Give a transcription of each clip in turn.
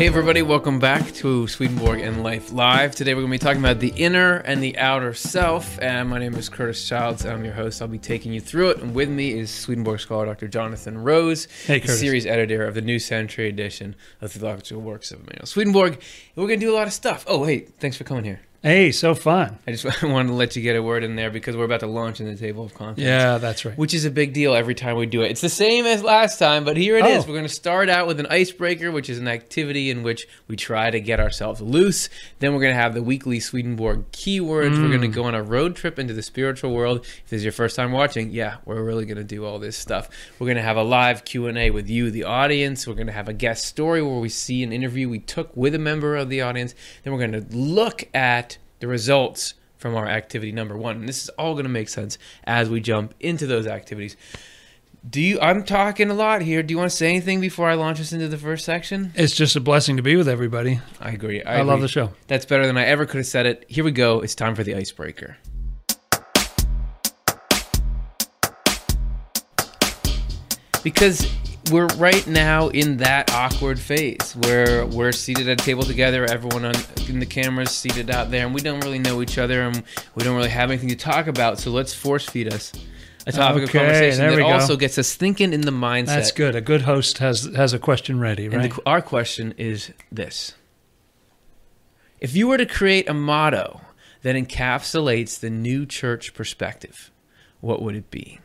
Hey, everybody, welcome back to Swedenborg and Life Live. Today, we're going to be talking about the inner and the outer self. And my name is Curtis Childs, and I'm your host. I'll be taking you through it. And with me is Swedenborg scholar Dr. Jonathan Rose, Hey, the series editor of the New Century edition of Theological Works of Emanuel Swedenborg. And we're going to do a lot of stuff. Oh, hey, thanks for coming here. Hey, so fun. I just wanted to let you get a word in there because we're about to launch in the table of contents. Yeah, that's right. Which is a big deal every time we do it. It's the same as last time, but here it is. Oh. We're going to start out with an icebreaker, which is an activity in which we try to get ourselves loose. Then we're going to have the weekly Swedenborg keywords. We're going to mm. go on a road trip into the spiritual world. If this is your first time watching, yeah, we're really going to do all this stuff. We're going to have a live Q&A with you, the audience. We're going to have a guest story where we see an interview we took with a member of the audience. Then we're going to look at the results from our activity number one. And this is all going to make sense as we jump into those activities. Do you? I'm talking a lot here. Do you want to say anything before I launch us into the first section? It's just a blessing to be with everybody. I agree. I, love agree. the show. That's better than I ever could have said it. Here we go. It's time for the icebreaker. Because we're right now in that awkward phase where we're seated at a table together, everyone on, in the cameras seated out there, and we don't really know each other and we don't really have anything to talk about. So let's force feed us a topic of conversation that also gets us thinking in the mindset. That's good. A good host has has a question ready, And right? the, our question is this If you were to create a motto that encapsulates the new church perspective, what would it be?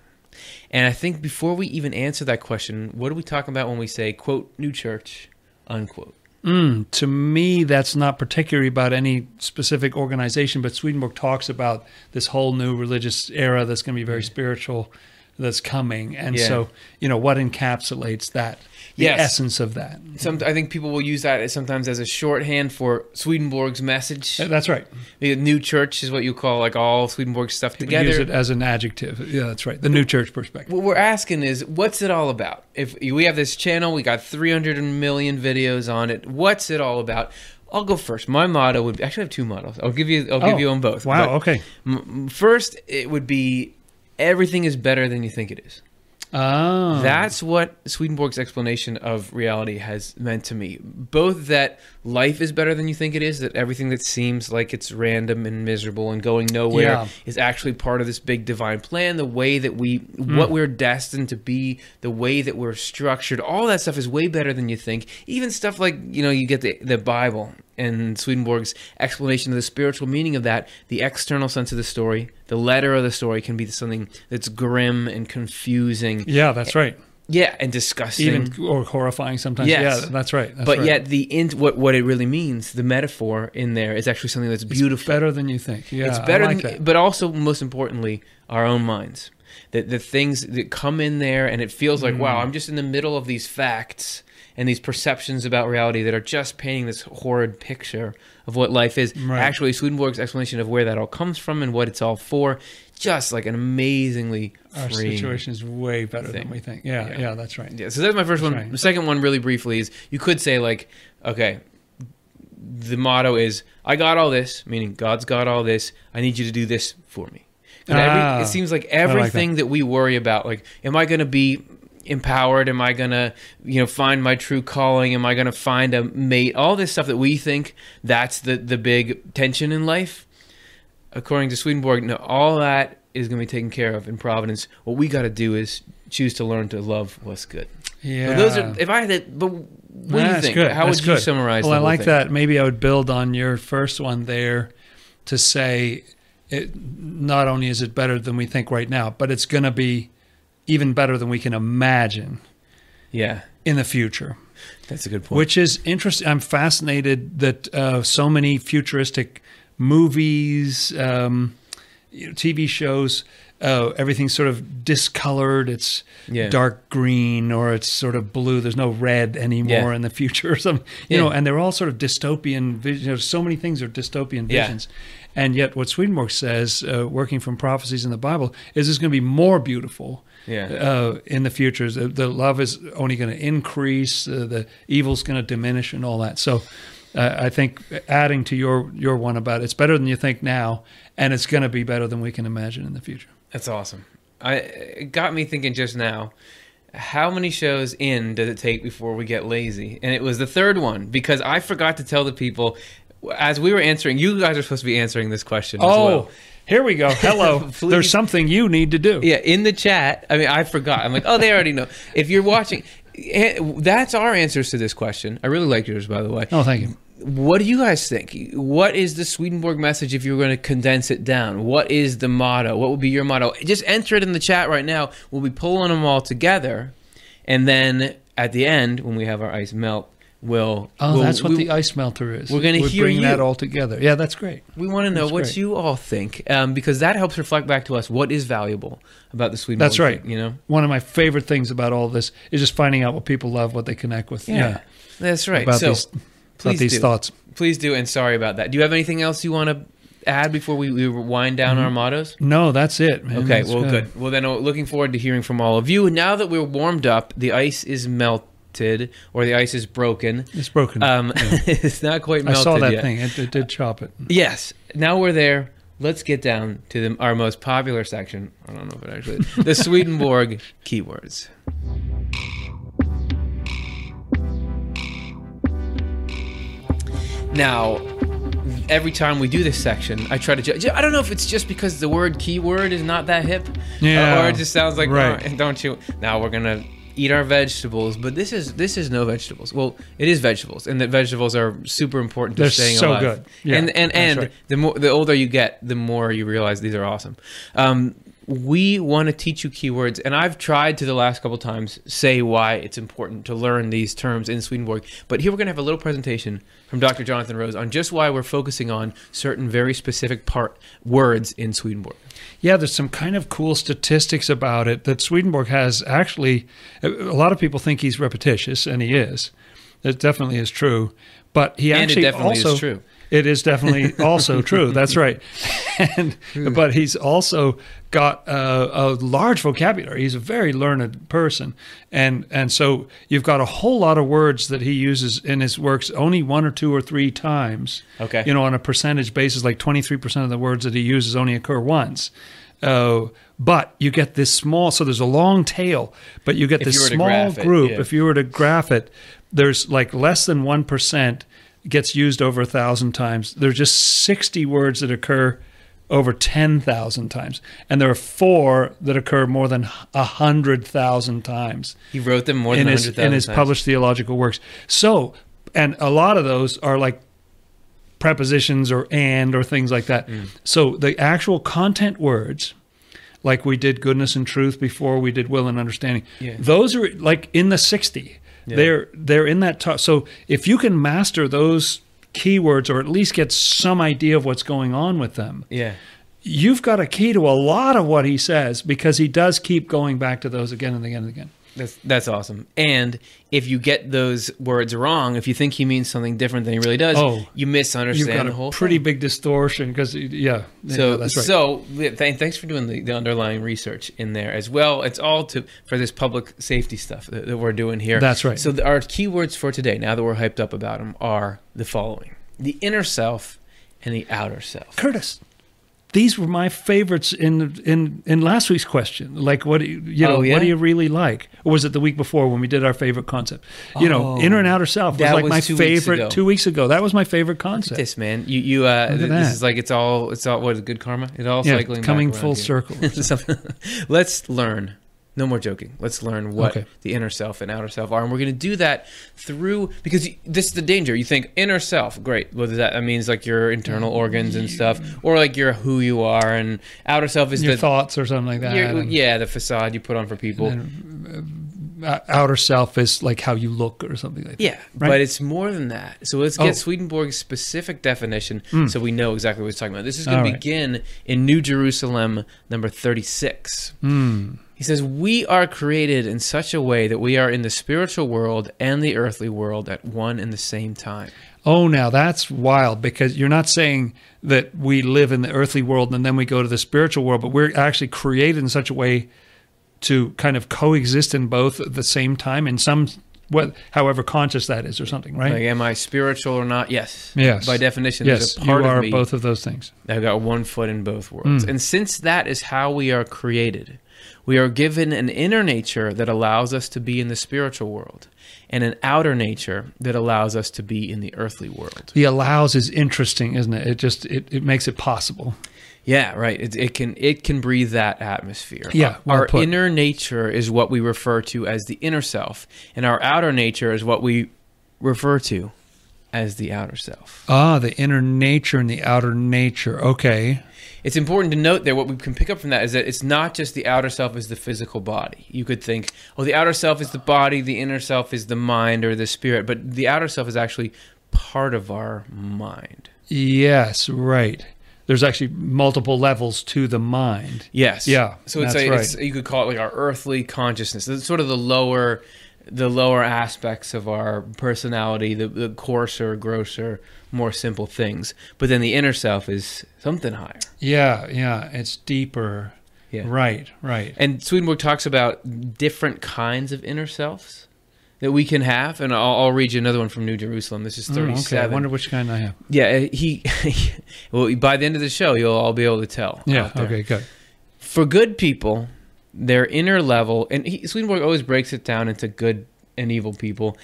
And I think before we even answer that question, what are we talking about when we say, quote, new church, unquote? Mm, to me, that's not particularly about any specific organization, but Swedenborg talks about this whole new religious era that's going to be very spiritual, that's coming, and Yeah. so you know what encapsulates that, the Yes. essence of that. Some, I think people will use that as sometimes as a shorthand for Swedenborg's message. That's right. The new church is what you call like all Swedenborg stuff People together. use it as an adjective. Yeah, that's right. The new church perspective. what we're asking is what's it all about if we have this channel we got 300 million videos on it what's it all about i'll go first my motto would actually I have two mottos i'll give you i'll give Oh, you them both Wow. But Okay. m- first it would be everything is better than you think it is Oh, that's what Swedenborg's explanation of reality has meant to me. Both that life is better than you think it is, that everything that seems like it's random and miserable and going nowhere Yeah. is actually part of this big divine plan. The way that we, Hmm. what we're destined to be, the way that we're structured, all that stuff is way better than you think. Even stuff like, you know, you get the, the Bible and Swedenborg's explanation of the spiritual meaning of that, the external sense of the story, the letter of the story can be something that's grim and confusing yeah, that's right. Yeah, and disgusting. Even or horrifying sometimes. Yes. Yeah, that's right. That's but right. yet the in, what what it really means, the metaphor in there is actually something that's beautiful. better than you think. Yeah, it's better like than, that. but also most importantly, our own minds. The the things that come in there and it feels like, Mm. wow, I'm just in the middle of these facts and these perceptions about reality that are just painting this horrid picture of what life is. Right. Actually, Swedenborg's explanation of where that all comes from and what it's all for, just like an amazingly Our situation is way better thing. than we think. Yeah, Yeah. yeah, that's right. Yeah, so that's my first That's one. right. The second one, really briefly, is you could say like, okay, the motto is I got all this, meaning God's got all this. I need you to do this for me. 'Cause every- Ah, it seems like like everything that. we worry about, like, am I going to be empowered? Am I going to, you know, find my true calling? Am I going to find a mate? All this stuff that we think that's the the big tension in life. According to Swedenborg, no, all that is going to be taken care of in Providence. What we got to do is choose to learn to love what's good. Yeah, So those are. If I had to, but what do you think? good. How That's would you good. summarize? Well, I like thing? that. Maybe I would build on your first one there to say it. Not only is it better than we think right now, but it's going to be even better than we can imagine Yeah, in the future. that's a good point. which is interesting. I'm fascinated that uh, so many futuristic movies, um, you know, TV shows, uh, everything's sort of discolored. It's Yeah. dark green or it's sort of blue. There's no red anymore Yeah. in the future or something. You Yeah. know, and they're all sort of dystopian visions. You know, so many things are dystopian visions. And yet, what Swedenborg says, uh, working from prophecies in the Bible, is it's going to be more beautiful Yeah. uh, in the future. The, the love is only going to increase. Uh, the evil's going to diminish, and all that. So, uh, I think adding to your your one about it's better than you think now, and it's going to be better than we can imagine in the future. That's awesome. I it got me thinking just now how many shows in does it take before we get lazy? And it was the third one because I forgot to tell the people as we were answering. You guys are supposed to be answering this question. as Oh, well. here we go. Hello. There's something you need to do. Yeah, in the chat. I mean, I forgot. I'm like, oh, they already know. If you're watching, eh, that's our answers to this question. I really like yours, by the way. Oh, thank you. What do you guys think? What is the Swedenborg message if you're going to condense it down? What is the motto? What would be your motto? Just enter it in the chat right now. We'll be pulling them all together. And then at the end, when we have our ice melt, we'll. Oh, we'll- that's what we- the ice melter is. we're gonna hear bring you. that all together. Yeah, that's great. We want to know That's what great. you all think um, because that helps reflect back to us what is valuable about the Swedenborg. That's right. thing, you know? One of my favorite things about all this is just finding out what people love, what they connect with. Yeah, That's right. about so these, please these do. thoughts. please do. And sorry about that. Do you have anything else you want to add before we, we wind down our mottos? No, that's it. Man. Okay, Mm-hmm. That's well, good. Well, then, uh, looking forward to hearing from all of you. Now that we're warmed up, the ice is melted, or the ice is broken. It's broken. Um, it's not quite melted. I saw that yet. thing. It, it did chop it. Yes. Now we're there. Let's get down to the, our most popular section. I don't know if it actually is. The Swedenborg keywords. Now, every time we do this section, I try to. Ju- I don't know if it's just because the word keyword is not that hip, Yeah. or it just sounds like Right. "Oh, don't you? Now we're gonna eat our vegetables, but this is this is no vegetables. Well, it is vegetables, and that vegetables are super important to They're staying so alive. good. Yeah, and and and right. the more the older you get, the more you realize these are awesome. Um, we want to teach you keywords, and I've tried to the last couple times say why it's important to learn these terms in Swedenborg. But here we're going to have a little presentation from Dr. Jonathan Rose on just why we're focusing on certain very specific part words in Swedenborg. Yeah, there's some kind of cool statistics about it that Swedenborg has actually. A lot of people think he's repetitious, and he is. It definitely is true. But he And actually definitely is also true. It is definitely also true. That's right. And but he's also got a, a large vocabulary. He's a very learned person, and and so you've got a whole lot of words that he uses in his works only one or two or three times. Okay. you know, on a percentage basis, like twenty three percent of the words that he uses only occur once. Uh, but you get this small, so there's a long tail, but you get If this you small graph it, group. yeah. If you were to graph it, there's like less than 1% gets used over a thousand times. There's just 60 words that occur over 10,000 times. And there are four that occur more than a 100,000 times He wrote them more than his, 100,000 in his published theological works. So, and a lot of those are like prepositions or and or things like that. Mm. So the actual content words, like we did goodness and truth before we did will and understanding, Yeah. those are like in the 60. Yeah. They're they're in that top. So if you can master those keywords or at least get some idea of what's going on with them, Yeah. you've got a key to a lot of what he says because he does keep going back to those again and again and again. That's that's awesome. And if you get those words wrong, if you think he means something different than he really does, Oh, you You've misunderstand got the whole pretty thing. big distortion because yeah, So yeah, that's right. so th- thanks for doing the, the underlying research in there as well. It's all to for this public safety stuff that, that we're doing here. That's right. So the, our keywords for today, now that we're hyped up about them, are the following: the inner self and the outer self. Curtis, these were my favorites in in in last week's question. Like, what do you, you know? Oh, yeah? What do you really like? Or was it the week before when we did our favorite concept? You know, Oh, inner and outer self was like was my two favorite ago. two weeks ago. That was my favorite concept. This man, you you uh, this is like it's all it's all what is it, good karma? It's all yeah, cycling coming full here. circle. Let's learn. No more joking. Let's learn what Okay. the inner self and outer self are, and we're going to do that through because this is the danger. You think inner self, great. Whether that? That means like your internal organs and stuff, or like your who you are, and outer self is Your the thoughts or something like that. your- and- yeah the facade you put on for people. uh, outer self is like how you look or something like that. Yeah, Right. but it's more than that. So let's get Oh. Swedenborg's specific definition Mm. so we know exactly what he's talking about. This is going All to right. begin in New Jerusalem, number 36. Mm. He says, We are created in such a way that we are in the spiritual world and the earthly world at one and the same time. Oh, now that's wild because you're not saying that we live in the earthly world and then we go to the spiritual world, but we're actually created in such a way to kind of coexist in both at the same time in some, what, however conscious that is or something, right? Like, am I spiritual or not? Yes. Yes. By definition, yes, there's a you part are of both of those things. I've got one foot in both worlds. Mm. And since that is how we are created, We are given an inner nature that allows us to be in the spiritual world, and an outer nature that allows us to be in the earthly world. The allows is interesting, isn't it? It just it, it makes it possible. Yeah, right. It, it can it can breathe that atmosphere. Yeah, well our put. inner nature is what we refer to as the inner self, and our outer nature is what we refer to as the outer self. Ah, the inner nature and the outer nature. Okay. It's important to note there what we can pick up from that is that it's not just the outer self is the physical body. You could think, oh, the outer self is the body, the inner self is the mind or the spirit, but the outer self is actually part of our mind. Yes, right. There's actually multiple levels to the mind. Yes. Yeah, So it's, a, right. it's you could call it like our earthly consciousness. It's sort of the lower, the lower aspects of our personality, the, the coarser, grosser, more simple things. But then the inner self is something higher. Yeah, yeah. It's deeper. Yeah. Right, right. And Swedenborg talks about different kinds of inner selves that we can have. And I'll, I'll read you another one from New Jerusalem. This is Oh, 37. okay. I wonder which kind I have. yeah, uh, he. well, by the end of the show, you'll all be able to tell. Yeah. Okay. Good. For good people, their inner level, and he, Swedenborg always breaks it down into good and evil people.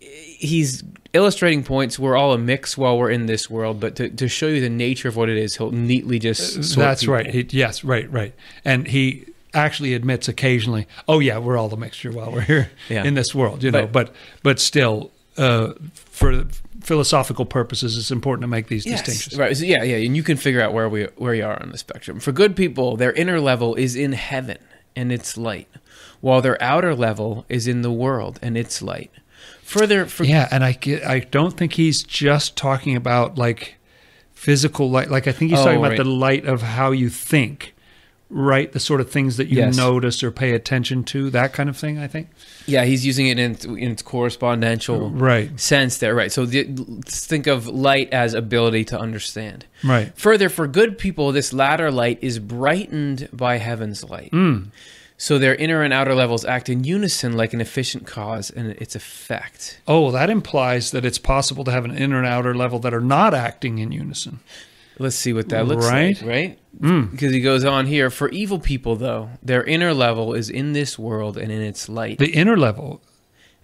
He's illustrating points. We're all a mix while we're in this world, but to, to show you the nature of what it is, he'll neatly just. sort That's people. right. He, yes. Right. Right. And he actually admits occasionally, "Oh yeah, we're all the mixture while we're here Yeah. in this world." You know, But- but but still, uh, for philosophical purposes, it's important to make these Yes, distinctions. Right. So, yeah, yeah, and you can figure out where we where you are on the spectrum. For good people, their inner level is in heaven and its light, while their outer level is in the world and its light. Further, for Yeah, and I get, I don't think he's just talking about like physical light. Like I think he's Oh, talking about right. the light of how you think, right? The sort of things that you Yes. notice or pay attention to, that kind of thing. I think. yeah, he's using it in, in its correspondential Right. sense there. Right. So the, think of light as ability to understand. Right. Further, for good people, this latter light is brightened by heaven's light. Mm. So their inner and outer levels act in unison like an efficient cause and its effect. Oh, well, that implies that it's possible to have an inner and outer level that are not acting in unison. Let's see what that looks Right. like, right? Mm. Because he goes on here for evil people, though, their inner level is in this world and in its light. The inner level.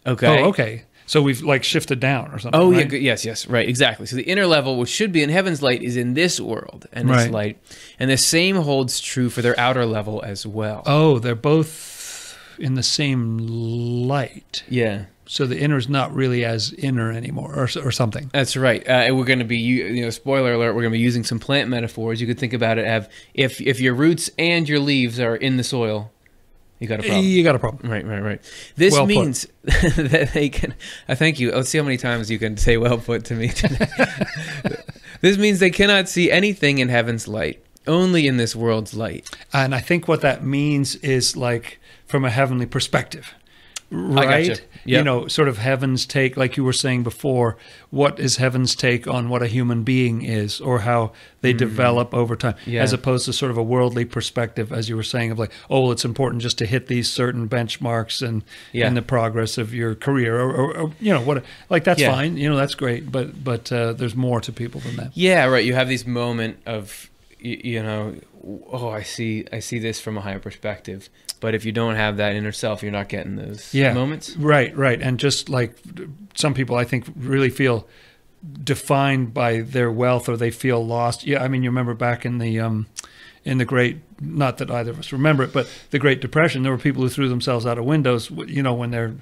Okay. Oh, okay. So we've like shifted down or something. Oh, yeah. right? good- Yes, yes. Right. Exactly. So the inner level, which should be in heaven's light, is in this world and its light. And the same holds true for their outer level as well. Oh, they're both in the same light. Yeah. So the inner is not really as inner anymore, or, or something. That's right. Uh, and we're going to be, you know, spoiler alert, we're going to be using some plant metaphors. You could think about it as if, if your roots and your leaves are in the soil, you got a problem. You got a problem. Right, right, right. This Well means that they can. I thank you. Let's see how many times you can say "well put" to me today. this means they cannot see anything in heaven's light, only in this world's light. And I think what that means is like from a heavenly perspective, right? You Yep. know, sort of heaven's take, like you were saying before. What is heaven's take on what a human being is, or how they develop over time, Mm. Yeah. as opposed to sort of a worldly perspective, as you were saying, of like, oh, well, it's important just to hit these certain benchmarks and Yeah. in the progress of your career, or, or, or you know, what like that's Yeah. fine, you know, that's great, but but uh, there's more to people than that. Yeah, right. You have these moment of, you, you know, oh, I see, I see this from a higher perspective. But if you don't have that inner self, you're not getting those yeah. moments. Right, right. And just like some people, I think, really feel defined by their wealth or they feel lost. Yeah, I mean, you remember back in the um, in the great not that either of us remember it, but the Great Depression, there were people who threw themselves out of windows. You know, when their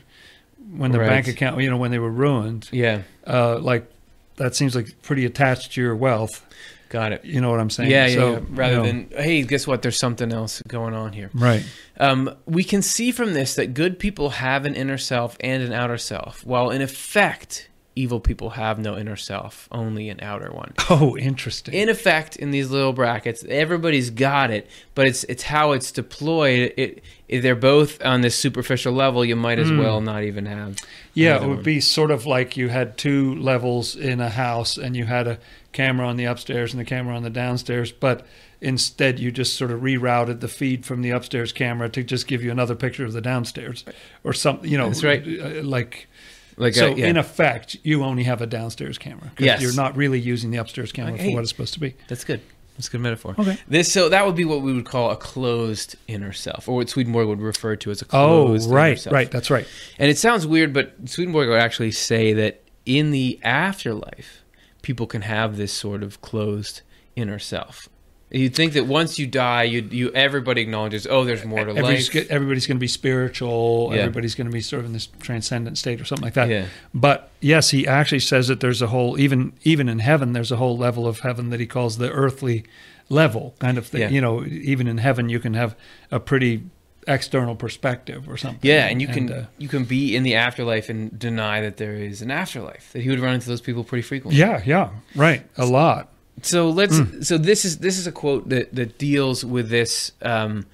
when their Right. bank account, you know, when they were ruined. Yeah, Uh, like that seems like pretty attached to your wealth. Got it. You know what I'm saying? Yeah, yeah, So, yeah. Rather you know, than, hey, guess what? There's something else going on here. right. Um, we can see from this that good people have an inner self and an outer self, while in effect, evil people have no inner self, only an outer one. Oh, interesting. In effect, in these little brackets, everybody's got it, but it's it's how it's deployed. It, if they're both on this superficial level, you might as well not even have. Yeah, it would one. be sort of like you had two levels in a house and you had a camera on the upstairs and the camera on the downstairs, but instead you just sort of rerouted the feed from the upstairs camera to just give you another picture of the downstairs or something, you know, That's right. uh, like like so a, yeah, in effect you only have a downstairs camera Yes. you're not really using the upstairs camera Hey. for what it's supposed to be. that's good. That's a good metaphor. Okay. This so that would be what we would call a closed inner self, or what Swedenborg would refer to as a Oh, closed inner right, self. right. That's right. And it sounds weird, but Swedenborg would actually say that in the afterlife, people can have this sort of closed inner self. You'd think that once you die, you you everybody acknowledges, oh, there's more to Everybody's, life. go- everybody's going to be spiritual. Yeah. Everybody's going to be sort of in this transcendent state or something like that. Yeah. But yes, he actually says that there's a whole even even in heaven, there's a whole level of heaven that he calls the earthly level kind of thing. Yeah. You know, even in heaven, you can have a pretty external perspective or something. Yeah, and you can uh, you can be in the afterlife and deny that there is an afterlife. That he would run into those people pretty frequently. yeah, yeah, right, a lot. So let's. Hmm. So this is this is a quote that that deals with this. Um,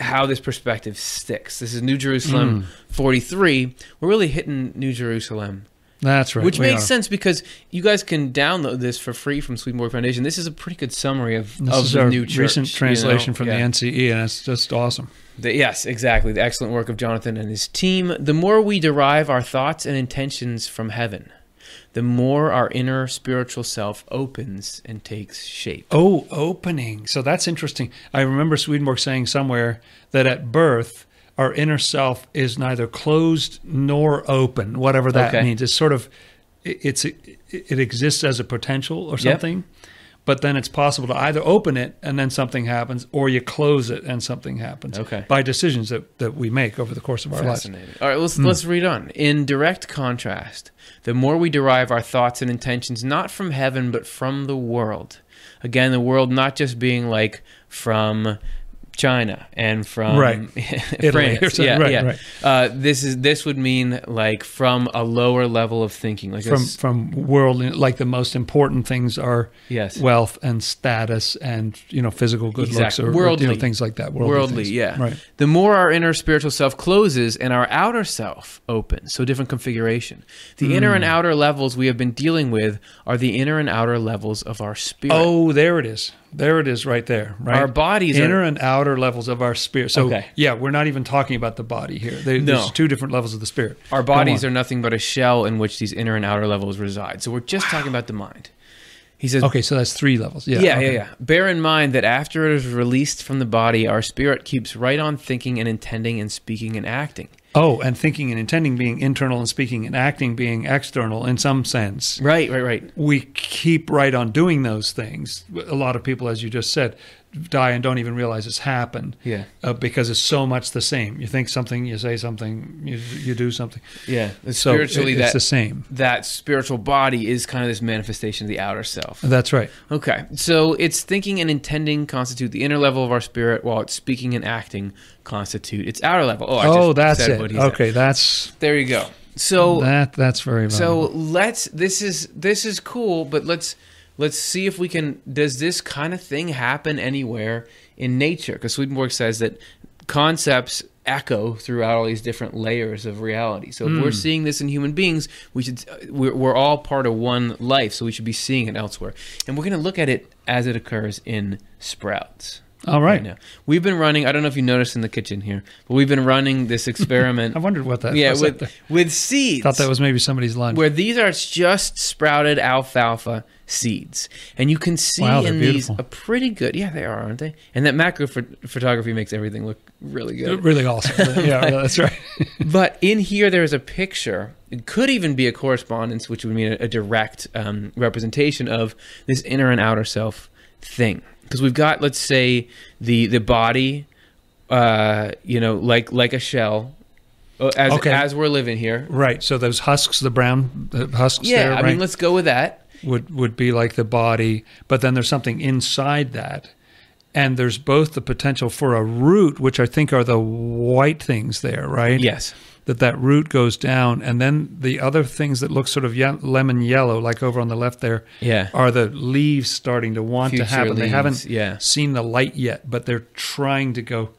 how this perspective sticks. This is New Jerusalem Hmm. 43. We're really hitting New Jerusalem, That's right. which makes are. sense because you guys can download this for free from Swedenborg Foundation. This is a pretty good summary of, This of is the new church. recent you know? translation from Yeah. the NCE, and it's just awesome. The- yes, exactly. The excellent work of Jonathan and his team. The more we derive our thoughts and intentions from heaven, the more our inner spiritual self opens and takes shape. Oh, opening. So that's interesting. I remember Swedenborg saying somewhere that at birth, our inner self is neither closed nor open, whatever that Okay. means. It's sort of, it- it's it exists as a potential or Yep. something, but then it's possible to either open it and then something happens, or you close it and something happens. Okay. By decisions that, that we make over the course of our lives. Fascinating. All right, let's hmm. let's read on. In direct contrast, the more we derive our thoughts and intentions not from heaven but from the world. Again, the world not just being like from China and from Right. France. Yeah, Right, yeah. right. Uh, this is this would mean like from a lower level of thinking, like From this- from worldly, like the most important things are yes, wealth and status and you know physical good looks Exactly. or or, you Worldly. know, things like that. Worldly, worldly, yeah. Right. The more our inner spiritual self closes and our outer self opens, so different configuration. The inner Hmm. and outer levels we have been dealing with are the inner and outer levels of our spirit. Oh, there it is. There it is, right there. Right. Our bodies inner are and outer levels of our spirit. So Okay. yeah, we're not even talking about the body here. They, No. There's two different levels of the spirit. our bodies are nothing but a shell in which these inner and outer levels reside. So we're just talking about the mind. He says, Okay, so that's three levels. Yeah. yeah, okay. yeah, yeah. Bear in mind that after it is released from the body, our spirit keeps right on thinking and intending and speaking and acting. Oh, and thinking and intending being internal and speaking and acting being external in some sense. Right, right, right. We keep right on doing those things. A lot of people, as you just said, die and don't even realize it's happened. Yeah. uh, because it's so much the same. You think something, you say something, you, you do something. Yeah. So Spiritually, it- it's that the same. that spiritual body is kind of this manifestation of the outer self. That's right. Okay, so it's thinking and intending constitute the inner level of our spirit, while it's speaking and acting constitute its outer level. Oh, I oh, that's said it. what he said. Okay, that's there you go. So that. That's very so let's this is this is cool, but let's let's see if we can. Does this kind of thing happen anywhere in nature? Because Swedenborg says that concepts echo throughout all these different layers of reality. So if we're hmm. seeing this in human beings, we should we're, we're all part of one life, so we should be seeing it elsewhere. And we're going to look at it as it occurs in sprouts. All right. now. We've been running. I don't know if you noticed in the kitchen here, but we've been running this experiment. I wondered what that. yeah, was with with seeds thought that was maybe somebody's lunch. where these are just sprouted alfalfa seeds, and you can see Wow, in these beautiful. a pretty good. Yeah, they are, aren't they? And that macro pho- photography makes everything look really good. really awesome. yeah, that's right. but in here, there is a picture. It could even be a correspondence, which would mean a, a direct um, representation of this inner and outer self thing. Because we've got, let's say, the the body, uh, you know, like like a shell, uh, as Okay. as we're living here. right. So those husks, the brown the husks Yeah, there, I right, mean, let's go with that. would would be like the body, but then there's something inside that. And there's both the potential for a root, which I think are the white things there, right? Yes. That that root goes down, and then the other things that look sort of ye- lemon yellow, like over on the left there, Yeah. are the leaves starting to want Future to happen. They haven't yeah. seen the light yet, but they're trying to go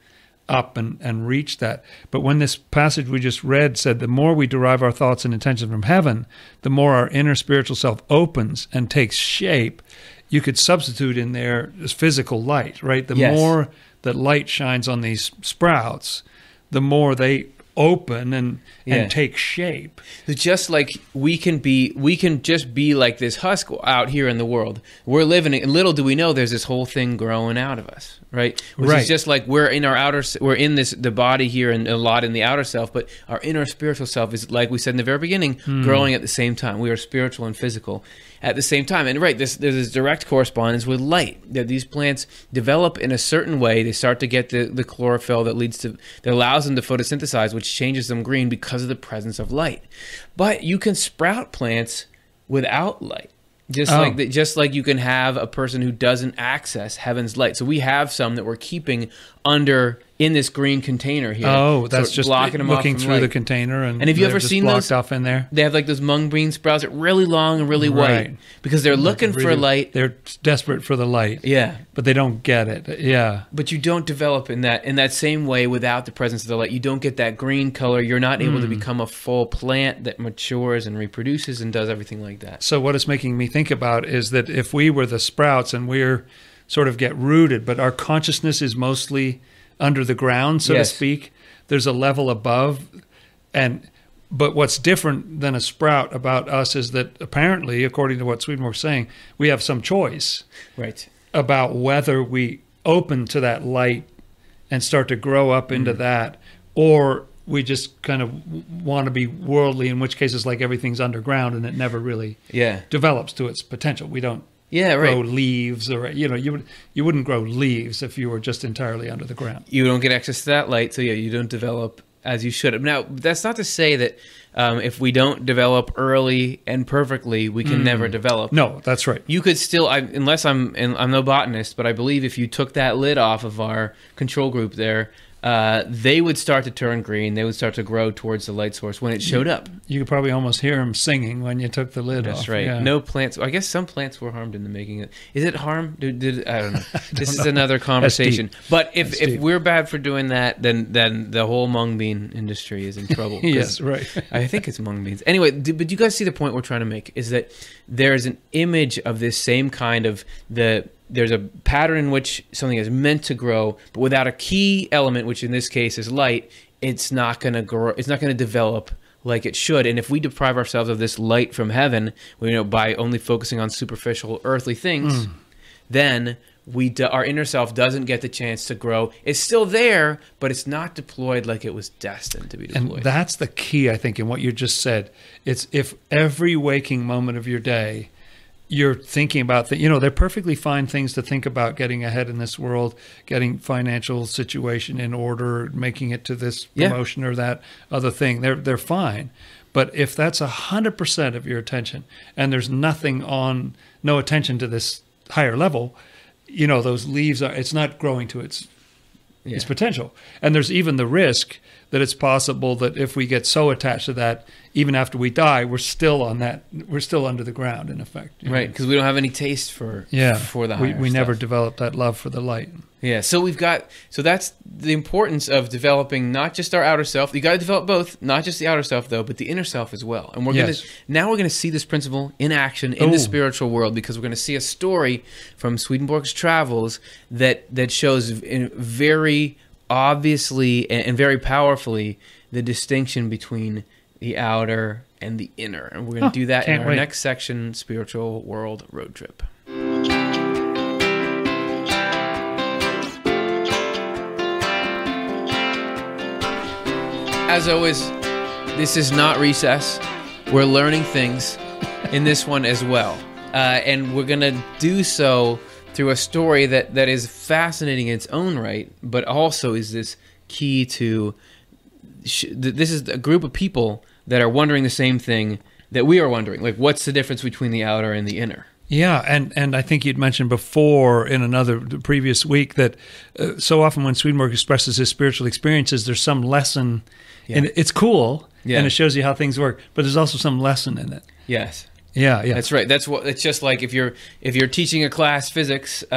up and, and reach that. But when this passage we just read said, the more we derive our thoughts and intentions from heaven, the more our inner spiritual self opens and takes shape. You could substitute in there this physical light, right? The Yes. more that light shines on these sprouts, the more they open and Yeah. and take shape. Just like we can be we can just be like this husk out here in the world we're living it and little do we know there's this whole thing growing out of us right which Right. is just like we're in our outer we're in this the body here and a lot in the outer self but our inner spiritual self is like we said in the very beginning Hmm. growing at the same time we are spiritual and physical at the same time. And right this there's this direct correspondence with light that these plants develop in a certain way. They start to get the, the chlorophyll that leads to that allows them to photosynthesize which changes them green because of the presence of light. But you can sprout plants without light. Just Oh. like that just like you can have a person who doesn't access heaven's light. So we have some that we're keeping under in this green container here Oh, that's So just blocking them looking through light. the container, and And have you ever seen blocked those- off in there? they have like those mung bean sprouts that are really long and really Right. white because they're looking for Really- light They're desperate for the light, yeah but they don't get it. Yeah. but you don't develop in that in that same way without the presence of the light. You don't get that green color. You're not able Hmm. to become a full plant that matures and reproduces and does everything like that. So what it's making me think about is that if we were the sprouts and we're sort of get rooted, but our consciousness is mostly under the ground, so Yes. to speak. There's a level above, and but what's different than a sprout about us is that apparently, according to what Swedenborg's saying, we have some choice Right. about whether we open to that light and start to grow up into Mm. that, or we just kind of want to be worldly, in which case it's like everything's underground and it never really Yeah. develops to its potential. We don't Yeah. grow Right. leaves, or you know, you would you wouldn't grow leaves if you were just entirely under the ground. You don't get access to that light, so yeah, you don't develop as you should. Now, that's not to say that um, if we don't develop early and perfectly, we can never develop. Mm. No, that's right. You could still, I, unless I'm, I'm no botanist, but I believe if you took that lid off of our control group there, uh, they would start to turn green. They would start to grow towards the light source when it showed up. You could probably almost hear them singing when you took the lid off. That's right. Yeah. No plants. I guess some plants were harmed in the making Is it harm? Did, did I don't know. this is another conversation. But if, That's if deep. we're bad for doing that, then then the whole mung bean industry is in trouble. yes, right. I think it's mung beans. Anyway, d- but you guys see the point we're trying to make is that there's an image of this same kind of the there's a pattern in which something is meant to grow, but without a key element, which in this case is light, it's not going to grow. It's not going to develop like it should. And if we deprive ourselves of this light from heaven, you know, by only focusing on superficial earthly things, mm. then we do, our inner self doesn't get the chance to grow. It's still there, but it's not deployed like it was destined to be deployed. And that's the key, I think, in what you just said. It's if every waking moment of your day you're thinking about that, you know, they're perfectly fine things to think about getting ahead in this world, getting financial situation in order, making it to this Yeah. promotion or that other thing. They're they're fine. But if that's a hundred percent of your attention and there's nothing on no attention to this higher level, you know, those leaves are it's not growing to its Yeah. its potential. And there's even the risk that it's possible that if we get so attached to that, even after we die, we're still on that. We're still under the ground, in effect. Right, because we don't have any taste for Yeah. for the we, we never developed that love for the light. yeah. So we've got so that's the importance of developing not just our outer self. You got to develop both, not just the outer self though, but the inner self as well. And we're Yes. gonna now we're gonna see this principle in action in the spiritual world because we're gonna see a story from Swedenborg's travels that that shows in very obviously and, and very powerfully the distinction between the outer and the inner. And we're gonna Huh, do that in our wait. next section, spiritual world road trip. As always, this is not recess. We're learning things in this one as well. Uh, and we're going to do so through a story that, that is fascinating in its own right, but also is this key to. Sh- this is a group of people that are wondering the same thing that we are wondering. Like, what's the difference between the outer and the inner? Yeah, and, and I think you'd mentioned before in another the previous week that uh, so often when Swedenborg expresses his spiritual experiences, there's some lesson, and it's cool, Yeah. and it shows you how things work. But there's also some lesson in it. Yes. Yeah, yeah. That's right. That's what. It's just like if you're if you're teaching a class physics, uh,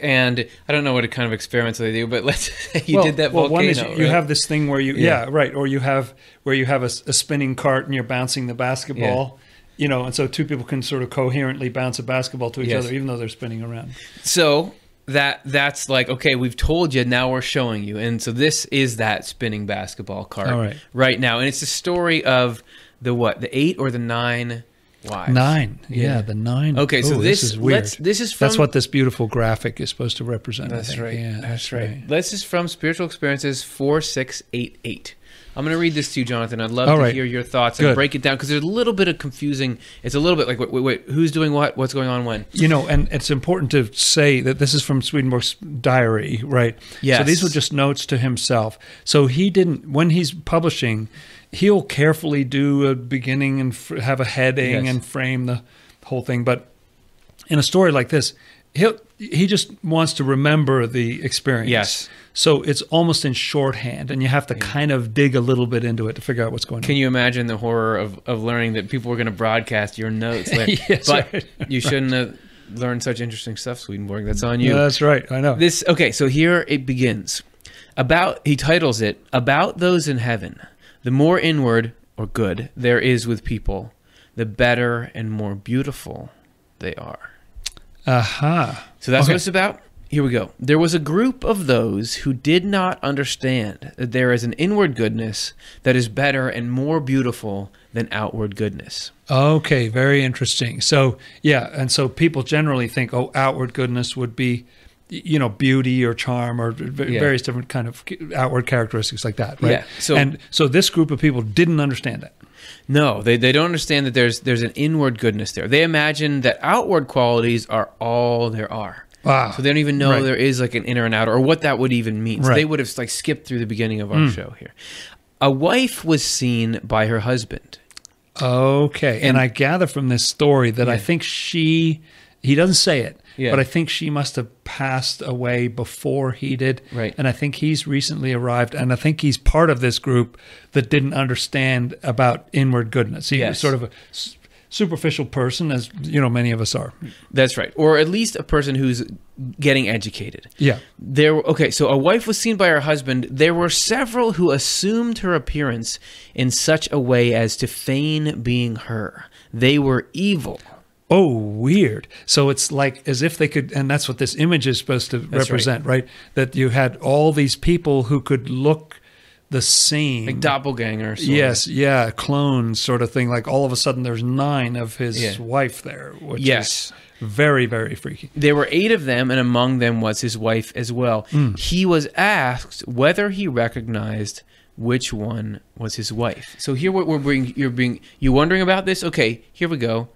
and I don't know what kind of experiments they do, but let's say you well, did that well, volcano. one is you right? have this thing where you Yeah. yeah. right or you have where you have a spinning cart and you're bouncing the basketball you know and so two people can sort of coherently bounce a basketball to each Yes. other even though they're spinning around So that that's like okay, we've told you, now we're showing you, and so this is that spinning basketball cart right. right now, and it's the story of the what, the eight or the nine wives? Nine. Yeah, Yeah. the nine. Okay, so Ooh, this, is weird. this is from That's what this beautiful graphic is supposed to represent. That's right. Yeah, that's right. This is from Spiritual Experiences 4688. I'm going to read this to you, Jonathan. I'd love All to right. hear your thoughts and Good. break it down because there's a little bit of confusing. It's a little bit like, wait, wait, wait, who's doing what? What's going on when? You know, and it's important to say that this is from Swedenborg's diary, right? Yes. So these were just notes to himself. So he didn't, when he's publishing, he'll carefully do a beginning and f- have a heading Yes. and frame the whole thing. But in a story like this, he'll, he just wants to remember the experience. Yes. So it's almost in shorthand, and you have to kind of dig a little bit into it to figure out what's going Can on. Can you imagine the horror of, of learning that people were going to broadcast your notes? later? Yes, but right. you shouldn't have learned such interesting stuff, Swedenborg. That's on you. Yeah, that's right. I know. This okay, so here it begins. About he titles it about those in heaven. The more inward or good there is with people, the better and more beautiful they are. Aha. So that's Okay. what it's about. Here we go. There was a group of those who did not understand that there is an inward goodness that is better and more beautiful than outward goodness. Okay, very interesting. So, yeah, and so people generally think, oh, outward goodness would be, you know, beauty or charm or v- Yeah. various different kind of outward characteristics like that, right? Yeah, so- and so this group of people didn't understand that. No, they, they don't understand that there's there's an inward goodness there. They imagine that outward qualities are all there are. Wow. So they don't even know Right. there is like an inner and outer or what that would even mean. So Right. They would have like skipped through the beginning of our mm. show here. A wife was seen by her husband. Okay, and, And- I gather from this story that I think she, he doesn't say it, Yeah. but I think she must have passed away before he did. Right. And I think he's recently arrived, and I think he's part of this group that didn't understand about inward goodness. He was sort of a superficial person, as you know, many of us are. That's right. Or at least a person who's getting educated. Yeah. There okay, so a wife was seen by her husband. There were several who assumed her appearance in such a way as to feign being her. They were evil. Oh, weird. So it's like as if they could, and that's what this image is supposed to right. represent, right. That you had all these people who could look the same. Like doppelgangers. sort of. Yes, yeah, clones sort of thing. Like all of a sudden, there's nine of his Yeah. wife there, which Yes. is very, very freaky. There were eight of them, and among them was his wife as well. Hmm. He was asked whether he recognized which one was his wife. So here, what we're being, you're being, you wondering about this? Okay, here we go.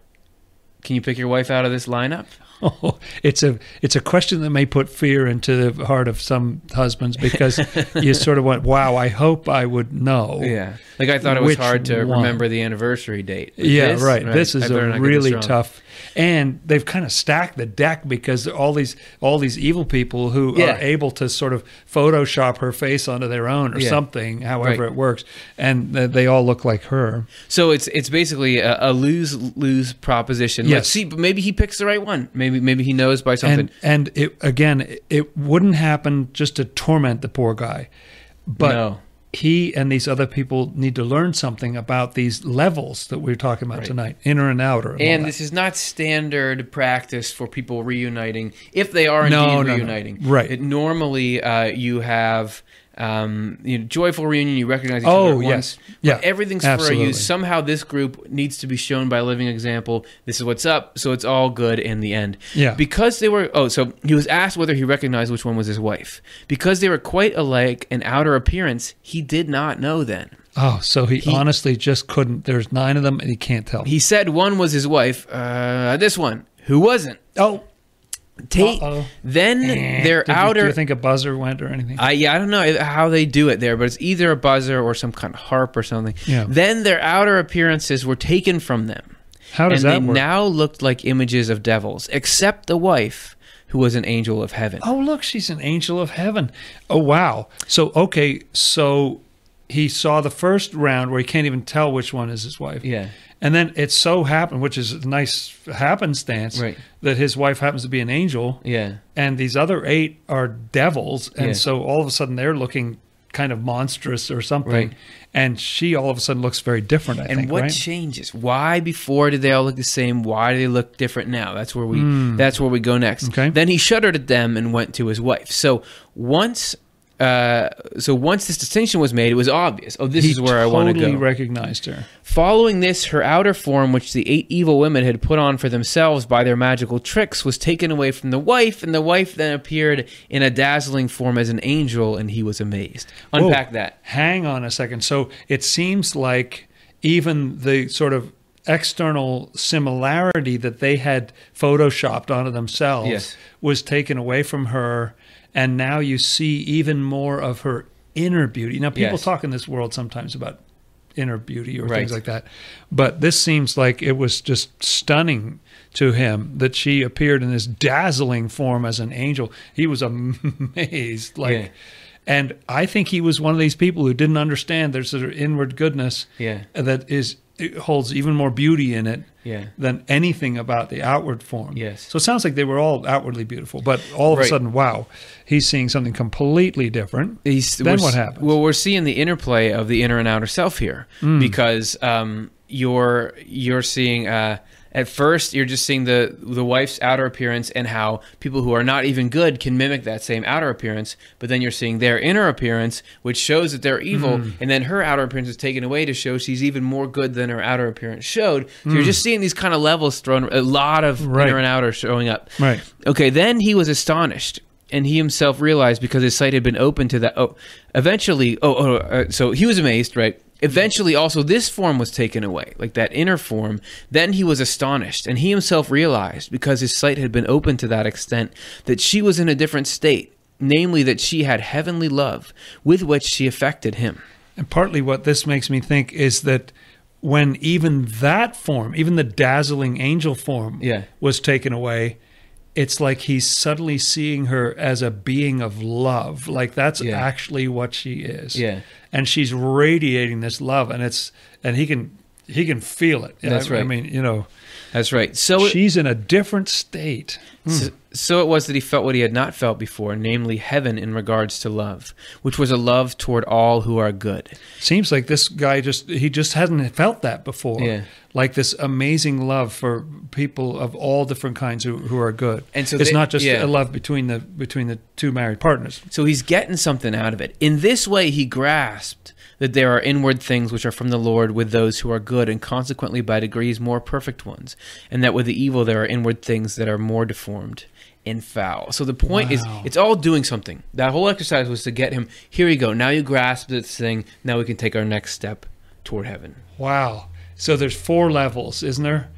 Can you pick your wife out of this lineup? Oh, it's a it's a question that may put fear into the heart of some husbands because you sort of went, "Wow, I hope I would know." Yeah, like I thought it was hard to one? remember the anniversary date. Yeah, this- right. This is a not get this really tough, and they've kind of stacked the deck because all these all these evil people who Yeah. are able to sort of Photoshop her face onto their own or Yeah. something, however Right. it works, and they all look like her. So it's it's basically a, a lose lose proposition. Let's see, but maybe he picks the right one. Maybe maybe he knows by something. And and it again, it- wouldn't happen just to torment the poor guy, but No. he and these other people need to learn something about these levels that we're talking about Right. tonight, inner and outer. all And this is not standard practice for people reuniting, if they are indeed No, no, no. reuniting. Right. It, normally, uh, you have um, you know, joyful reunion. You recognize each Oh, other. at yes. once, Yeah, everything's for absolutely. a use. Somehow, this group needs to be shown by living example. This is what's up, so it's all good in the end. Yeah. Because they were. Oh, so he was asked whether he recognized which one was his wife. Because they were quite alike in outer appearance, he did not know then. oh, so he, he- honestly just couldn't. There's nine of them, and he can't tell. He said one was his wife. Uh, this one, who wasn't? oh, Take Uh-oh. then eh, their Did you- outer. do you think a buzzer went or anything? I yeah, I don't know how they do it there, but it's either a buzzer or some kind of harp or something. Yeah. Then their outer appearances were taken from them, How does and that they work? now looked like images of devils, except the wife, who was an angel of heaven. Oh, look, she's an angel of heaven. Oh, wow. So, okay, so he saw the first round where he can't even tell which one is his wife. Yeah. And then it so happened, which is a nice happenstance, Right. that his wife happens to be an angel, Yeah. and these other eight are devils. And Yeah. so all of a sudden they're looking kind of monstrous or something. Right. And she all of a sudden looks very different. I and think. what right? changes? Why before did they all look the same? Why do they look different now? That's where we hmm. that's where we go next. Okay. Then he shuddered at them and went to his wife. So once uh, so once this distinction was made, it was obvious. Oh, this he is where I want to totally go. recognized her. Following this, her outer form, which the eight evil women had put on for themselves by their magical tricks, was taken away from the wife, and the wife then appeared in a dazzling form as an angel, and he was amazed. Unpack Whoa. that. Hang on a second. So it seems like even the sort of external similarity that they had photoshopped onto themselves Yes. was taken away from her, and now you see even more of her inner beauty. Now, people Yes. talk in this world sometimes about inner beauty or Right. things like that, but this seems like it was just stunning to him that she appeared in this dazzling form as an angel. He was amazed, like. Yeah. And I think he was one of these people who didn't understand there's an inward goodness Yeah. that is it holds even more beauty in it Yeah. than anything about the outward form. Yes. So it sounds like they were all outwardly beautiful, but all of Right. a sudden, wow, he's seeing something completely different. He's, Then what happens? Well, we're seeing the interplay of the inner and outer self here Hmm. because um, you're you're seeing uh, at first you're just seeing the the wife's outer appearance and how people who are not even good can mimic that same outer appearance, but then you're seeing their inner appearance, which shows that they're evil, Hmm. and then her outer appearance is taken away to show she's even more good than her outer appearance showed. So you're just seeing these kind of levels thrown, a lot of Hmm. Right. inner and outer showing up. Right. Okay, then he was astonished, and he himself realized because his sight had been open to that. Oh, eventually, oh, oh uh, so he was amazed, right? Eventually, also this form was taken away, like that inner form. Then he was astonished, and he himself realized because his sight had been opened to that extent that she was in a different state, namely that she had heavenly love with which she affected him. And partly what this makes me think is that when even that form, even the dazzling angel form, Yeah. was taken away, it's like he's suddenly seeing her as a being of love. Like that's Yeah. actually what she is. Yeah. And she's radiating this love, and it's and he can he can feel it. That's I, I mean, you know, That's right. So it- she's in a different state. So, hmm. so it was that he felt what he had not felt before, namely heaven in regards to love, which was a love toward all who are good. Seems like this guy just he just hadn't felt that before. Yeah. Like this amazing love for people of all different kinds who, who are good. And so it's they- not just yeah. a love between the between the two married partners. So he's getting something out of it. In this way, he grasped that there are inward things which are from the Lord with those who are good, and consequently by degrees more perfect ones, and that with the evil there are inward things that are more deformed and foul. So the point is, it's all doing something. That whole exercise was to get him. Here you go. Now you grasp this thing. Now we can take our next step toward heaven. Wow. So there's four levels, isn't there?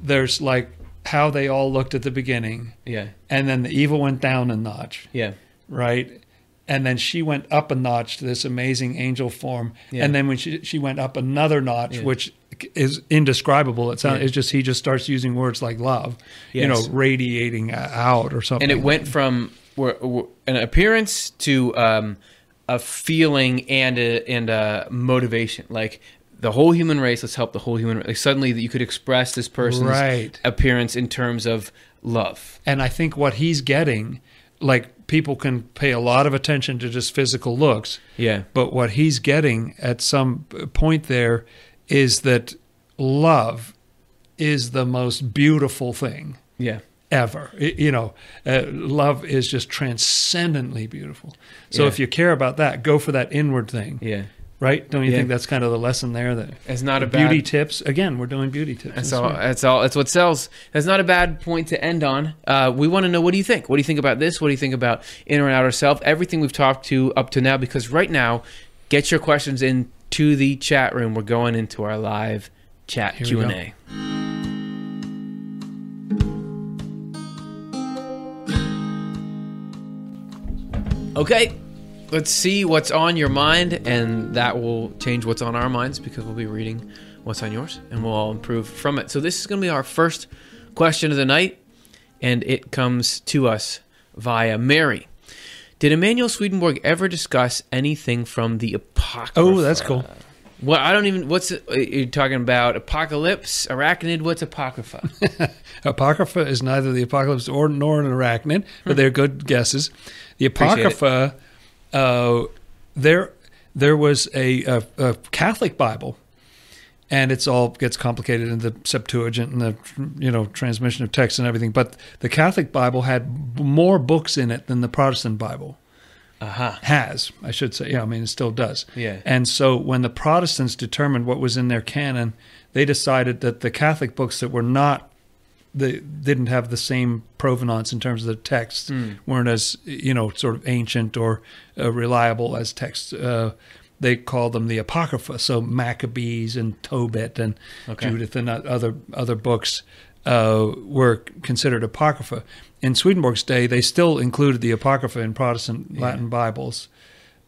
There's like how they all looked at the beginning, Yeah. and then the evil went down a notch, Yeah. right? And then she went up a notch to this amazing angel form, Yeah. and then when she she went up another notch, Yeah. which is indescribable. It sounds Yeah. it's just he just starts using words like love, you know, radiating out or something. and it went from an appearance to um, a feeling and a, and a motivation like the whole human race let's help the whole human race like suddenly that you could express this person's Right. appearance in terms of love And I think what he's getting, like people can pay a lot of attention to just physical looks, yeah but what he's getting at some point there is that love is the most beautiful thing yeah ever. I- you know, uh, love is just transcendently beautiful. So Yeah. if you care about that, go for that inward thing, yeah right? Don't you Yeah. think that's kind of the lesson there? That it's not a the beauty bad tips again. We're doing beauty tips. that's That's all. right. That's all. That's what sells. That's not a bad point to end on. Uh, we want to know what do you think? What do you think about this? What do you think about inner and outer self? Everything we've talked to up to now. Because right now, get your questions into the chat room. We're going into our live chat Q and A. Okay, let's see what's on your mind, and that will change what's on our minds because we'll be reading what's on yours, and we'll all improve from it. So this is going to be our first question of the night, and it comes to us via Mary. Did Emanuel Swedenborg ever discuss anything from the Apocrypha? Oh, that's cool. Well, I don't even. What's it, you're talking about? Apocalypse, arachnid. What's apocrypha? Apocrypha is neither the apocalypse or nor an arachnid, but they're good guesses. The. Apocrypha, uh, there there was a, a, a Catholic Bible, and it's all gets complicated in the Septuagint and the you know transmission of text and everything. But the Catholic Bible had more books in it than the Protestant Bible Aha. has, I should say. Yeah, I mean, it still does. Yeah. And so when the Protestants determined what was in their canon, they decided that the Catholic books that were not, they didn't have the same provenance in terms of the texts, Hmm. weren't as, you know, sort of ancient or uh, reliable as texts. Uh, they called them the Apocrypha. So Maccabees and Tobit and Okay. Judith and other other books uh, were considered Apocrypha. In Swedenborg's day, they still included the Apocrypha in Protestant Yeah. Latin Bibles,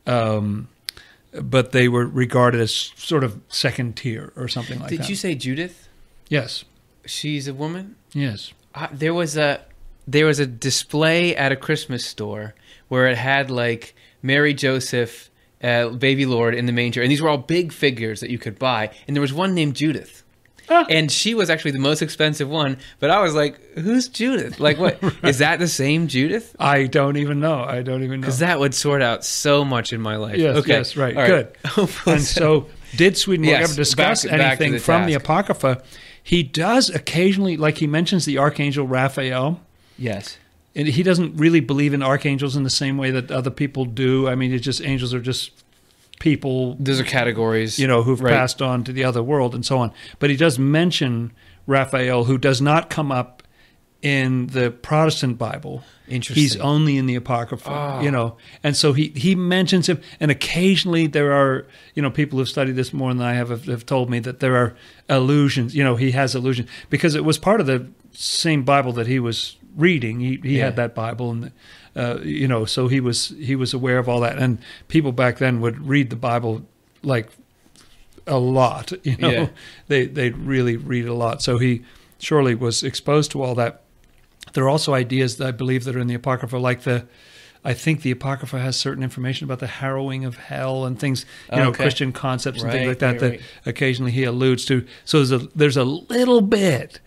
um, but they were regarded as sort of second tier or something like Did that. Did you say Judith? yes, She's a woman. yes. Uh, there was a there was a display at a Christmas store where it had like Mary Joseph, uh, baby Lord in the manger, and these were all big figures that you could buy. And there was one named Judith. Ah. And she was actually the most expensive one, but I was like, "Who's Judith? Like, what is that? The same Judith? I don't even know. I don't even know. Because that would sort out so much in my life." Yes, okay. yes, right, All good. Hopefully and so, did Swedenborg Yes, ever discuss back- back anything the from the. Apocrypha? He does occasionally, like he mentions the archangel Raphael. yes, And he doesn't really believe in archangels in the same way that other people do. I mean, it's just angels are just people, those are categories. you know, who've Right. passed on to the other world and so on. But he does mention Raphael, who does not come up in the Protestant Bible. Interesting. He's only in the Apocrypha, Ah. you know, and so he he mentions him. And occasionally there are, you know, people who've studied this more than I have have, have told me that there are allusions. You know, he has allusions because it was part of the same Bible that he was reading. He he Yeah. had that Bible, and uh, you know, so he was he was aware of all that. And people back then would read the Bible like a lot. You know, Yeah. they they really read a lot. So he surely was exposed to all that. There are also ideas that I believe that are in the Apocrypha, like the. I think the Apocrypha has certain information about the harrowing of hell and things, you know, Christian concepts and Right, things like that right, that right. occasionally he alludes to. So there's a there's a little bit,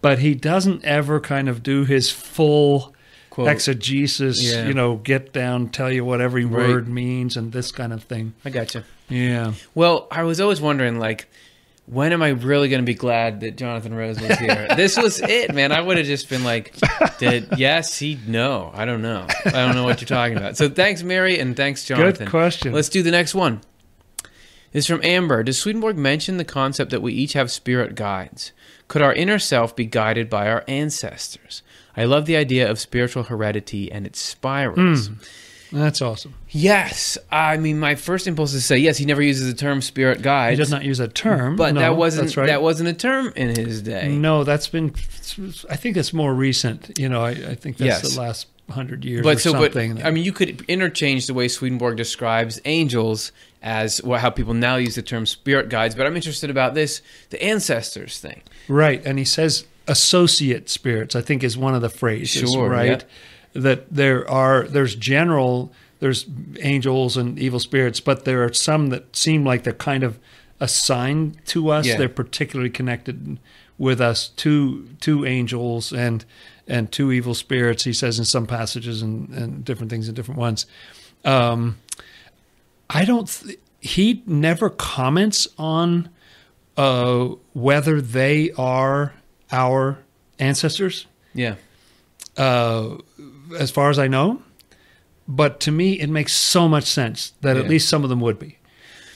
but he doesn't ever kind of do his full Quote. exegesis. Yeah. You know, get down, tell you what every word means, and this kind of thing. I gotcha. Yeah. Well, I was always wondering, like, when am I really going to be glad that Jonathan Rose was here? this was it, man. I would have just been like, did yes, he no, I don't know, I don't know what you're talking about. So thanks, Mary, and thanks, Jonathan. Good question. Let's do the next one. This is from Amber. Does Swedenborg mention the concept that we each have spirit guides? Could our inner self be guided by our ancestors? I love the idea of spiritual heredity and its spirals. Hmm. That's awesome. Yes, I mean my first impulse is to say yes. He never uses the term spirit guide. He does not use that term, But No, that wasn't right. that wasn't a term in his day. No, that's been. I think that's more recent. You know, I, I think that's Yes. the last hundred years but or so, but something. I mean, you could interchange the way Swedenborg describes angels as well, how people now use the term spirit guides. But I'm interested about this, the ancestors thing. right, and he says associate spirits. I think is one of the phrases. Sure, right, that there are there's general there's angels and evil spirits, but there are some that seem like they're kind of assigned to us. Yeah. They're particularly connected with us. Two two angels and and two evil spirits. He says in some passages and, and different things in different ones. Um, I don't. Th- he never comments on uh, whether they are our ancestors, Yeah, uh, as far as I know. But to me, it makes so much sense that Yeah. at least some of them would be,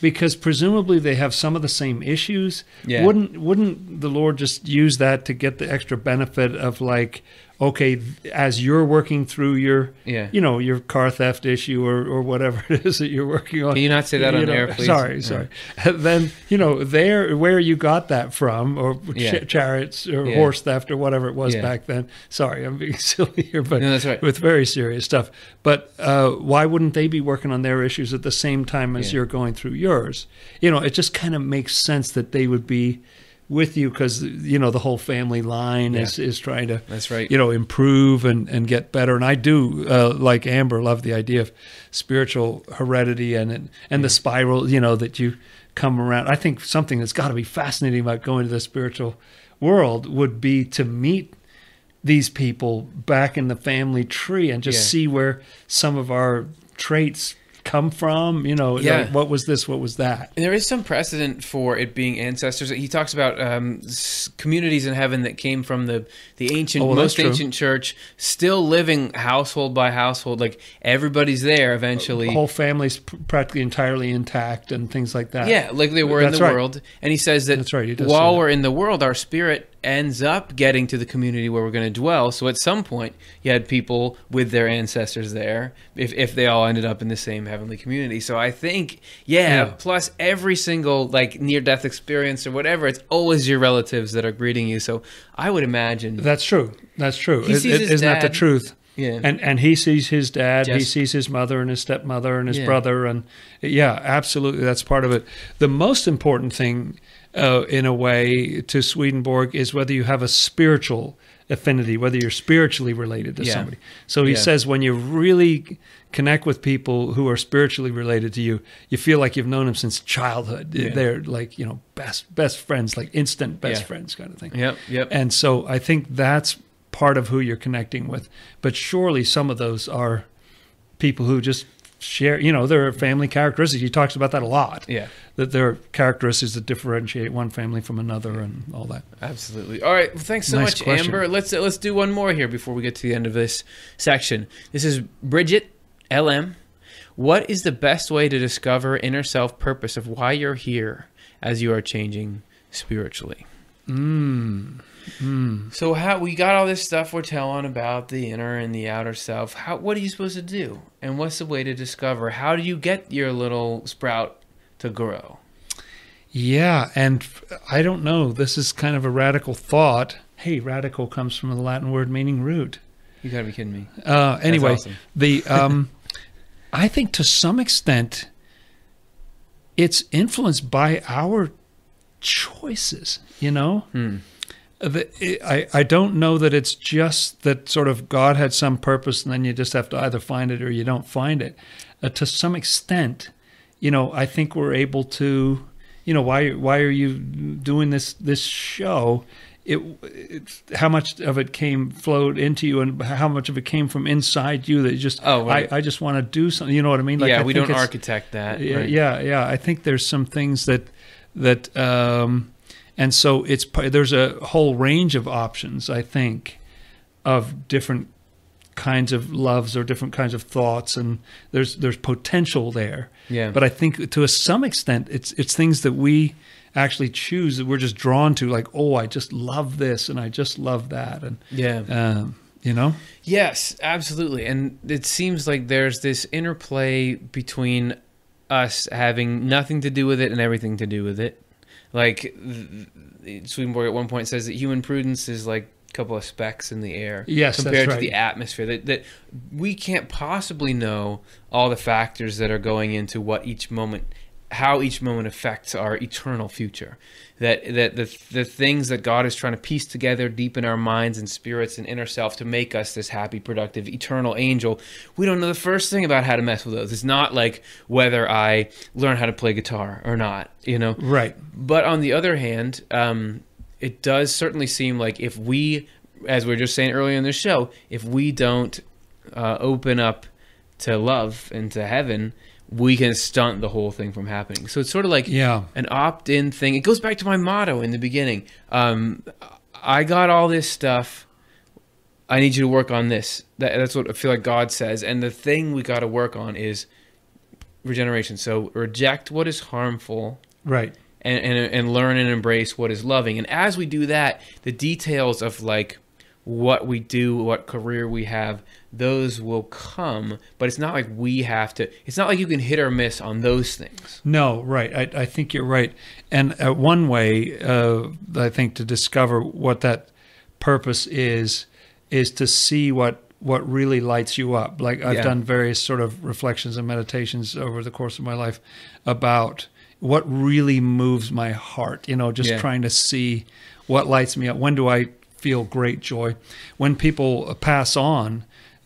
because presumably they have some of the same issues. Yeah. Wouldn't Wouldn't the Lord just use that to get the extra benefit of like, okay, as you're working through your yeah. you know your car theft issue or, or whatever it is that you're working on. Can you not say that on know, air, please? Sorry, Yeah. sorry. then you know there where you got that from, or Yeah. ch- chariots or Yeah. horse theft or whatever it was back then. Sorry, I'm being silly here, but No, that's right. with very serious stuff. But uh, why wouldn't they be working on their issues at the same time as you're going through yours? You know, it just kind of makes sense that they would be with you because you know the whole family line Yeah. is is trying to That's right. you know improve and and get better and i do uh, like amber love the idea of spiritual heredity and and, and the spiral you know that you come around i think something that's got to be fascinating about going to the spiritual world would be to meet these people back in the family tree and just Yeah. see where some of our traits come from? You know, Yeah. like, what was this? What was that? And there is some precedent for it being ancestors. He talks about um, communities in heaven that came from the the ancient, Oh, well, most ancient church, still living household by household. Like everybody's there eventually. whole family's practically entirely intact and things like that. Yeah, like they were in the right. world. And he says that That's right, he does while that. we're in the world, our spirit ends up getting to the community where we're going to dwell. So at some point, you had people with their ancestors there, if, if they all ended up in the same heavenly community. So I think, yeah, Yeah. plus every single like near death experience or whatever, it's always your relatives that are greeting you. So I would imagine. That's true. That's true. It- it- isn't that the truth? yeah. And and he sees his dad, he sees his mother and his stepmother and his Yeah. brother, and yeah, absolutely, that's part of it. The most important thing, uh, in a way, to Swedenborg is whether you have a spiritual affinity, whether you're spiritually related to Yeah. somebody. So he Yeah. says when you really connect with people who are spiritually related to you, you feel like you've known them since childhood. Yeah. They're like you know best best friends, like instant best friends kind of thing. Yep, yep. And so I think that's part of who you're connecting with. But surely some of those are people who just share, you know, there are family characteristics. He talks about that a lot. yeah. That there are characteristics that differentiate one family from another and all that. Absolutely. All right. Well, thanks so Nice much, question. Amber. Let's uh, let's do one more here before we get to the end of this section. This is Bridget LM. What is the best way to discover inner self purpose of why you're here as you are changing spiritually? Mm. Mm. So how we got all this stuff we're telling about the inner and the outer self. How what are you supposed to do? And what's the way to discover? How do you get your little sprout to grow? Yeah. And I don't know. This is kind of a radical thought. Hey, radical comes from the Latin word meaning root. You gotta be kidding me. Uh, anyway, awesome. the um, I think to some extent it's influenced by our choices. You know, Hmm. The, I I don't know that it's just that sort of God had some purpose, and then you just have to either find it or you don't find it. Uh, to some extent, you know, I think we're able to, you know, why why are you doing this this show? It, it how much of it came flowed into you, and how much of it came from inside you that you just Oh, right. I, I just want to do something. You know what I mean? yeah, I we don't architect that. yeah, right? yeah, yeah. I think there's some things that that um, and so it's there's a whole range of options. I think of different kinds of loves or different kinds of thoughts, and there's there's potential there. Yeah. But I think to a some extent, it's it's things that we actually choose that we're just drawn to. Like, oh, I just love this, and I just love that, and yeah. um, you know, Yes, absolutely. And it seems like there's this interplay between us having nothing to do with it and everything to do with it. Like Swedenborg at one point says that human prudence is like a couple of specks in the air Yes, compared to the atmosphere. That that we can't possibly know all the factors that are going into what each moment how each moment affects our eternal future. That that the the things that God is trying to piece together deep in our minds and spirits and inner self to make us this happy productive eternal angel we don't know the first thing about how to mess with those. It's not like whether I learn how to play guitar or not you know? Right? but on the other hand, um, it does certainly seem like if we, as we were just saying earlier in the show, if we don't uh, open up to love and to heaven, we can stunt the whole thing from happening. So it's sort of like Yeah, an opt-in thing. It goes back to my motto in the beginning. Um, I got all this stuff. I need you to work on this. That, that's what I feel like God says. And the thing we got to work on is regeneration. So reject what is harmful right. and, and and learn and embrace what is loving. And as we do that, the details of like what we do, what career we have, those will come. But it's not like we have to. It's not like you can hit or miss on those things. No, right. I, I think you're right. And uh, one way, uh, I think, to discover what that purpose is, is to see what what really lights you up. Like I've Yeah. done various sort of reflections and meditations over the course of my life about what really moves my heart. You know, just Yeah. trying to see what lights me up. When do I feel great joy? When people pass on,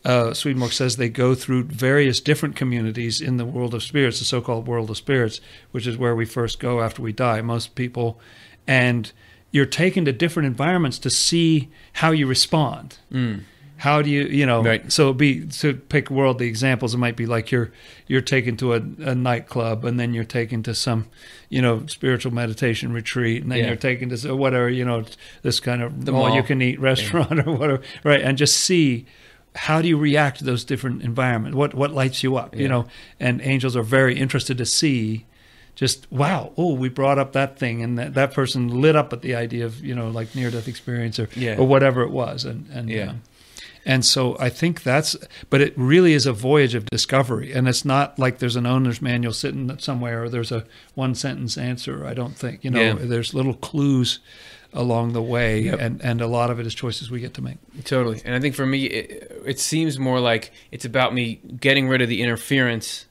uh, Swedenborg says they go through various different communities in the world of spirits, the so-called world of spirits, which is where we first go after we die. Most people, and you're taken to different environments to see how you respond. Mm. how do you you know Right. so it'd be to pick worldly examples it might be like you're you're taken to a, a nightclub and then you're taken to some you know spiritual meditation retreat and then Yeah. you're taken to whatever you know this kind of The all you can eat restaurant or whatever right and just see how do you react to those different environments what what lights you up you know and angels are very interested to see just wow oh we brought up that thing and that, that person lit up at the idea of you know like near death experience or Yeah. or whatever it was and and Yeah. uh, and so I think that's, but it really is a voyage of discovery. And it's not like there's an owner's manual sitting somewhere or there's a one sentence answer. I don't think, you know, Yeah. there's little clues along the way. Yep. And, and a lot of it is choices we get to make. Totally. And I think for me, it, it seems more like it's about me getting rid of the interference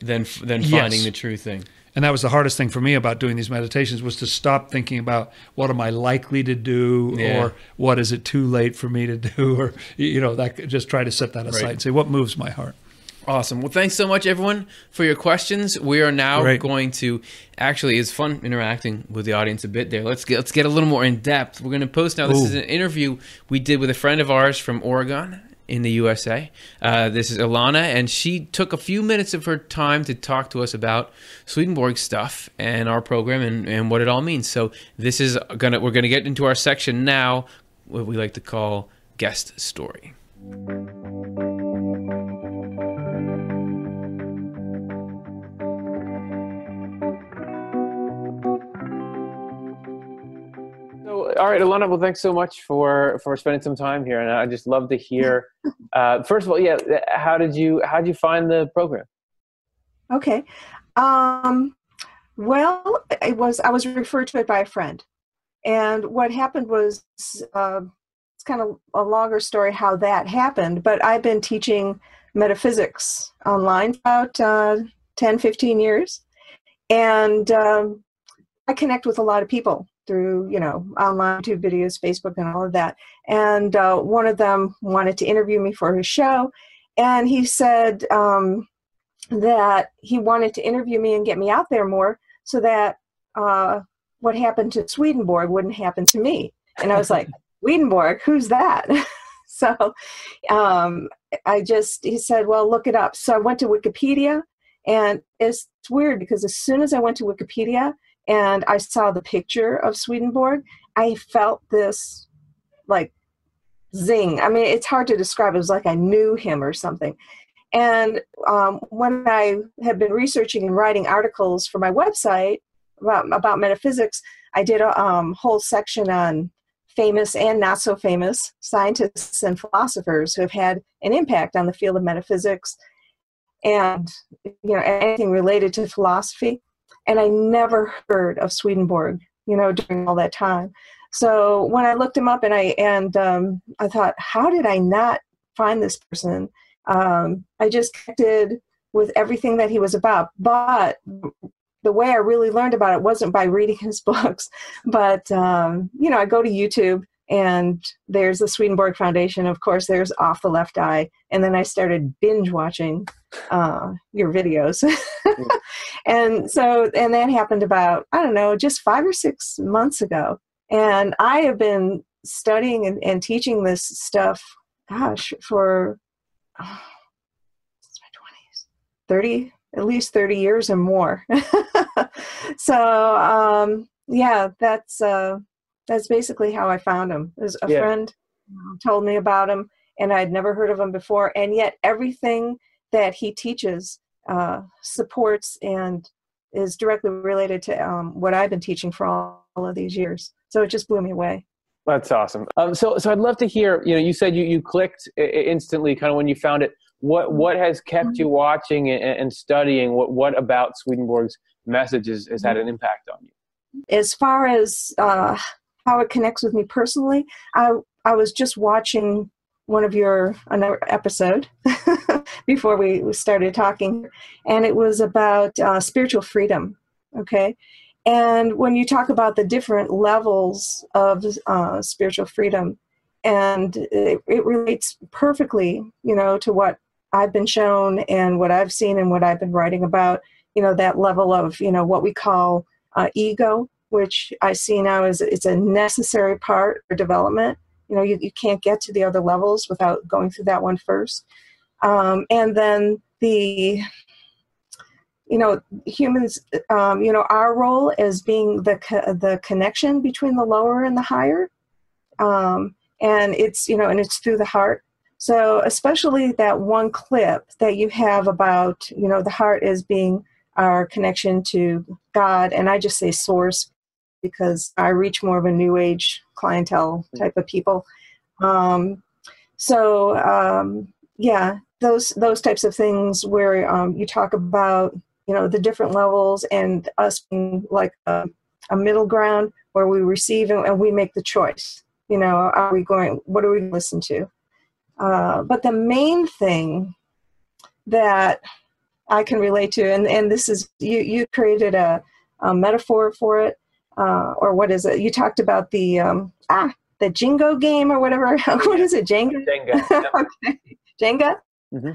than than Yes. finding the true thing. And that was the hardest thing for me about doing these meditations was to stop thinking about what am I likely to do Yeah. or what is it too late for me to do or, you know, that just try to set that aside Right. and say what moves my heart. Awesome. Well, thanks so much, everyone, for your questions. We are now Great. going to actually it's fun interacting with the audience a bit there. Let's get let's get a little more in depth. We're going to post now. This Ooh. is an interview we did with a friend of ours from Oregon in the USA. Uh, this is Ilana, and she took a few minutes of her time to talk to us about Swedenborg stuff and our program and, and what it all means. So this is gonna we're gonna get into our section now, what we like to call guest story. All right, Alana. Well, thanks so much for for spending some time here, and I just love to hear. Uh, first of all, yeah, how did you how did you find the program? Okay. Um, well, it was I was referred to it by a friend, and what happened was uh, it's kind of a longer story how that happened. But I've been teaching metaphysics online about uh, 10, 15 years, and um, I connect with a lot of people through you know online YouTube videos, Facebook, and all of that. And uh, one of them wanted to interview me for his show, and he said. Um, that he wanted to interview me and get me out there more so that uh, what happened to Swedenborg wouldn't happen to me. And I was like, Swedenborg, who's that? so um, I just, he said, well, look it up. So I went to Wikipedia, and it's weird because as soon as I went to Wikipedia and I saw the picture of Swedenborg, I felt this like zing. I mean, it's hard to describe. It was like I knew him or something. And um, when I had been researching and writing articles for my website about, about metaphysics, I did a um, whole section on famous and not so famous scientists and philosophers who have had an impact on the field of metaphysics and you know anything related to philosophy. And I never heard of Swedenborg, you know, during all that time. So when I looked him up and I and um, I thought, how did I not find this person? um, I just connected with everything that he was about. But the way I really learned about it wasn't by reading his books, but um, you know, I go to YouTube and there's the Swedenborg Foundation. Of course, there's Off the Left Eye, and then I started binge watching uh, your videos, and so and that happened about I don't know, just five or six months ago, and I have been studying and, and teaching this stuff. Gosh, for oh, since my 20s 30 at least 30 years or more so um yeah that's uh that's basically how i found him was a Yeah. friend told me about him and i'd never heard of him before and yet everything that he teaches uh supports and is directly related to um, what i've been teaching for all, all of these years so it just blew me away That's awesome. Um, so, so I'd love to hear. You know, you said you you clicked instantly, kind of when you found it. What what has kept you watching and, and studying? What what about Swedenborg's messages has had an impact on you? as far as uh, how it connects with me personally, I I was just watching one of your another episode before we started talking, and it was about uh, spiritual freedom. Okay, and when you talk about the different levels of uh, spiritual freedom, and it, it relates perfectly, you know, to what I've been shown and what I've seen and what I've been writing about. You know, that level of you know what we call uh, ego, which I see now as it's a necessary part for development. You know, you, you can't get to the other levels without going through that one first. Um, and then the you know humans um, you know our role as being the co- the connection between the lower and the higher. Um, and it's you know and it's through the heart. So especially that one clip that you have about you know the heart as being our connection to god. And i just say source because i reach more of a new age clientele type of people. Um, so um, yeah those those types of things where um, you talk about you know the different levels and us being like a, a middle ground where we receive and, and, we make the choice you know are we going what are we listen to? Uh, but the main thing that i can relate to and, and this is you you created a, a metaphor for it uh, or what is it? You talked about the um, ah the jingo game or whatever. What is it? Jenga? Jenga yep. okay. Jenga Mm-hmm.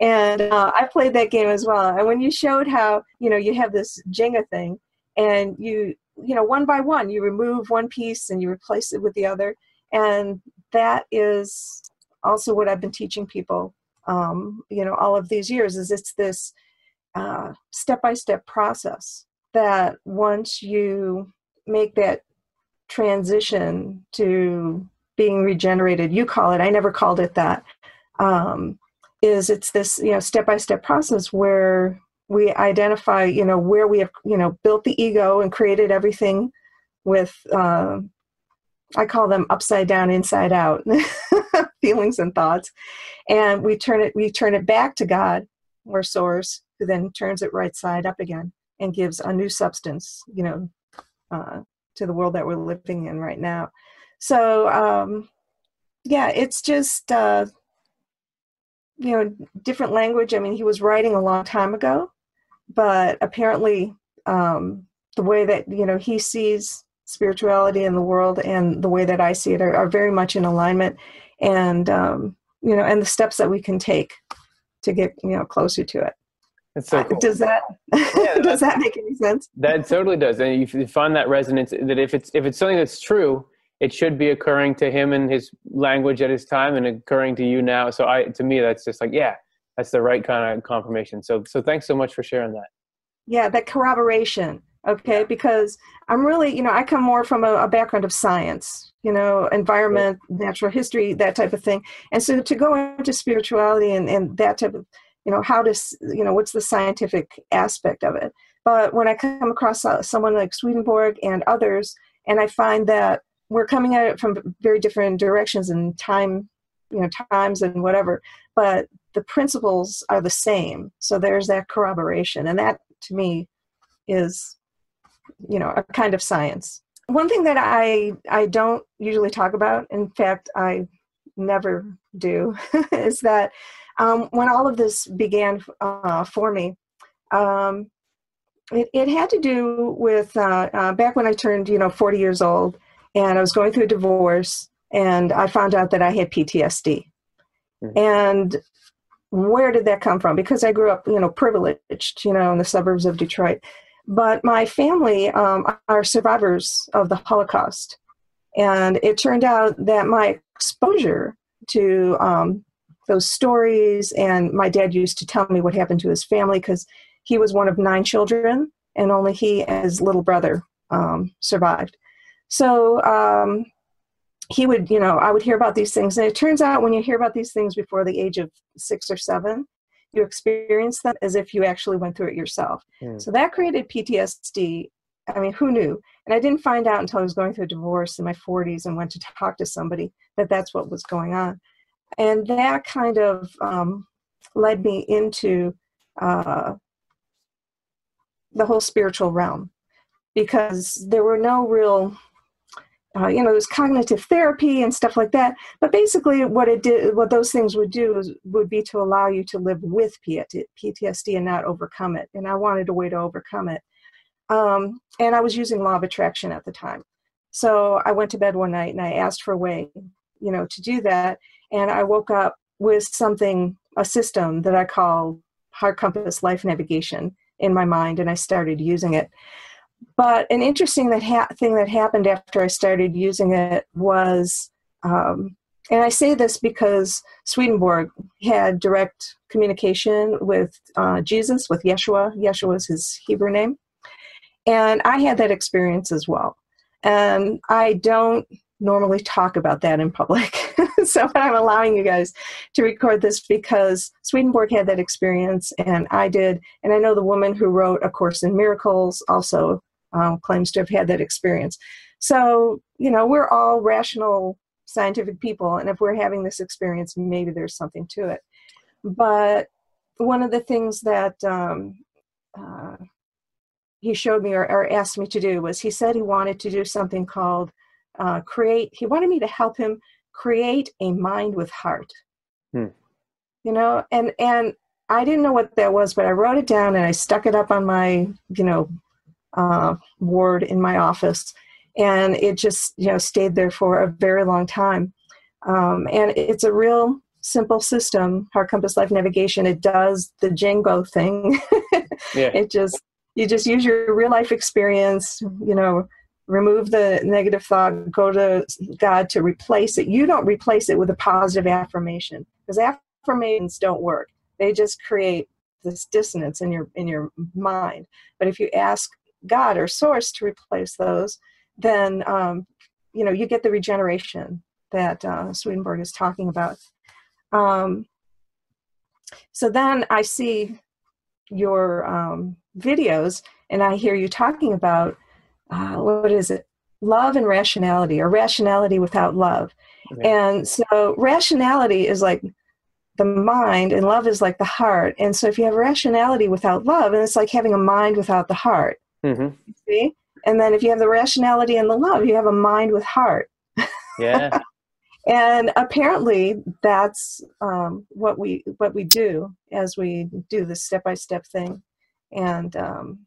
And uh, I played that game as well. And when you showed how, you know, you have this Jenga thing and you, you know, one by one, you remove one piece and you replace it with the other. And that is also what I've been teaching people, um, you know, all of these years is it's this step by step process that once you make that transition to being regenerated, you call it, I never called it that. Um, is it's this you know step by step process where we identify you know where we have you know built the ego and created everything with uh, i call them upside down inside out feelings and thoughts. And we turn it we turn it back to god or source who then turns it right side up again and gives a new substance you know uh, to the world that we're living in right now. So um, yeah it's just uh, you know different language. I mean he was writing a long time ago but apparently um, the way that you know he sees spirituality in the world and the way that i see it are, are very much in alignment. And um, you know and the steps that we can take to get you know closer to it. That's so cool. does that yeah, does that make any sense? That totally does. And you find that resonance that if it's if it's something that's true it should be occurring to him in his language at his time and occurring to you now. So I, to me, that's just like, yeah, that's the right kind of confirmation. So, so thanks so much for sharing that. Yeah, that corroboration. Okay, because I'm really, you know, I come more from a, a background of science, you know, environment, natural history, that type of thing. And so to go into spirituality and, and that type of, you know, how does, you know, what's the scientific aspect of it? But when I come across uh, someone like Swedenborg and others, and I find that we're coming at it from very different directions and time you know times and whatever but the principles are the same. So there's that corroboration. And that to me is you know a kind of science. One thing that i i don't usually talk about in fact i never do is that um, when all of this began uh, for me um, it, it had to do with uh, uh, back when i turned you know 40 years old and I was going through a divorce, and I found out that I had PTSD. Mm-hmm. And where did that come from? Because I grew up, you know, privileged, you know, in the suburbs of Detroit. But my family um, are survivors of the Holocaust. And it turned out that my exposure to um, those stories, and my dad used to tell me what happened to his family because he was one of nine children, and only he and his little brother um, survived. So um, he would, you know, I would hear about these things. And it turns out when you hear about these things before the age of six or seven, you experience them as if you actually went through it yourself. Mm. So that created PTSD. I mean, who knew? And I didn't find out until I was going through a divorce in my 40s and went to talk to somebody that that's what was going on. And that kind of um, led me into uh, the whole spiritual realm because there were no real uh, you know, there's cognitive therapy and stuff like that. But basically, what it did, what those things would do is, would be to allow you to live with PTSD and not overcome it. And I wanted a way to overcome it. Um, and I was using law of attraction at the time. So I went to bed one night and I asked for a way, you know, to do that. And I woke up with something, a system that I call Heart Compass Life Navigation in my mind, and I started using it. But an interesting that ha- thing that happened after I started using it was um, and I say this because Swedenborg had direct communication with uh, Jesus, with Yeshua. Yeshua is his Hebrew name. And I had that experience as well. And I don't normally talk about that in public. so I'm allowing you guys to record this because Swedenborg had that experience and I did. And I know the woman who wrote A Course in Miracles also um, claims to have had that experience. So, you know, we're all rational scientific people. And if we're having this experience, maybe there's something to it. But one of the things that um, uh, he showed me or, or, asked me to do was he said he wanted to do something called uh, create, he wanted me to help him create a mind with heart. Hmm. You know, and, and I didn't know what that was, but I wrote it down and I stuck it up on my, you know, uh, ward in my office. And it just you know stayed there for a very long time. Um, and it's a real simple system heart compass life navigation. It does the django thing. Yeah. it just you just use your real life experience you know remove the negative thought go to god to replace it. You don't replace it with a positive affirmation because affirmations don't work. They just create this dissonance in your in your mind. But if you ask god or source to replace those then um, you know you get the regeneration that uh, Swedenborg is talking about. Um, so then I see your um, videos and I hear you talking about uh, what is it? Love and rationality, or rationality without love. And so rationality is like the mind, and love is like the heart. And so if you have rationality without love, and it's like having a mind without the heart. Mm-hmm. See? And then if you have the rationality and the love, you have a mind with heart. Yeah. and apparently that's um, what we what we do as we do this step by step thing and um,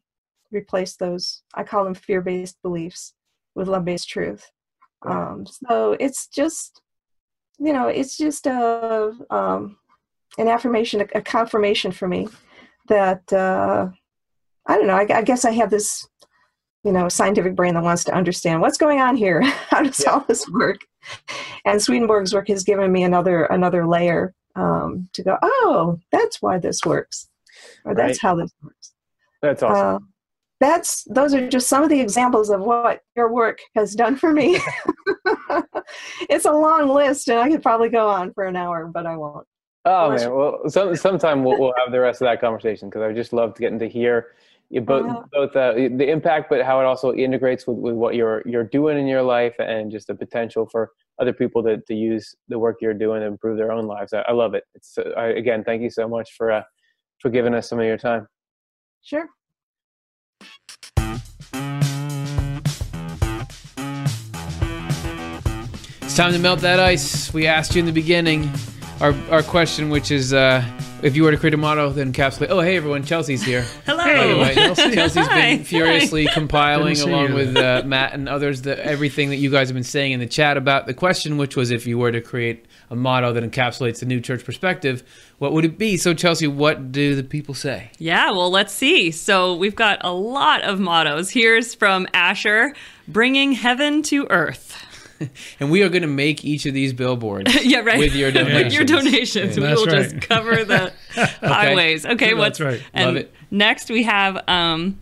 replace those i call them fear based beliefs with love based truth um, so it's just you know it's just a um, an affirmation a, a, confirmation for me that uh, i don't know. I, I guess i have this you know scientific brain that wants to understand what's going on here. How does yeah. all this work? And swedenborg's work has given me another another layer um, to go oh that's why this works or that's right. how this works. That's awesome. Uh, that's those are just some of the examples of what your work has done for me. It's a long list and i could probably go on for an hour but i won't. Oh man. well some, sometime we'll, we'll have the rest of that conversation because i just loved getting to hear both uh, both uh, the impact, but how it also integrates with, with what you're you're doing in your life, and just the potential for other people to, to use the work you're doing to improve their own lives. I, I love it. It's uh, I, again, thank you so much for uh, for giving us some of your time. Sure. It's time to melt that ice. We asked you in the beginning our our question, which is. Uh, if you were to create a motto that encapsulate, oh hey everyone, Chelsea's here. Hello. By the way, Chelsea's been furiously compiling along you. with uh, Matt and others the, everything that you guys have been saying in the chat about the question, which was if you were to create a motto that encapsulates the new church perspective, what would it be? So Chelsea, what do the people say? Yeah, well, let's see. So we've got a lot of mottos. Here's from Asher, bringing heaven to earth. and we are going to make each of these billboards. yeah, right. With your donations. with your donations, yeah, we will right. just cover the okay. highways. Okay, what's right? And Love it. Next, we have um,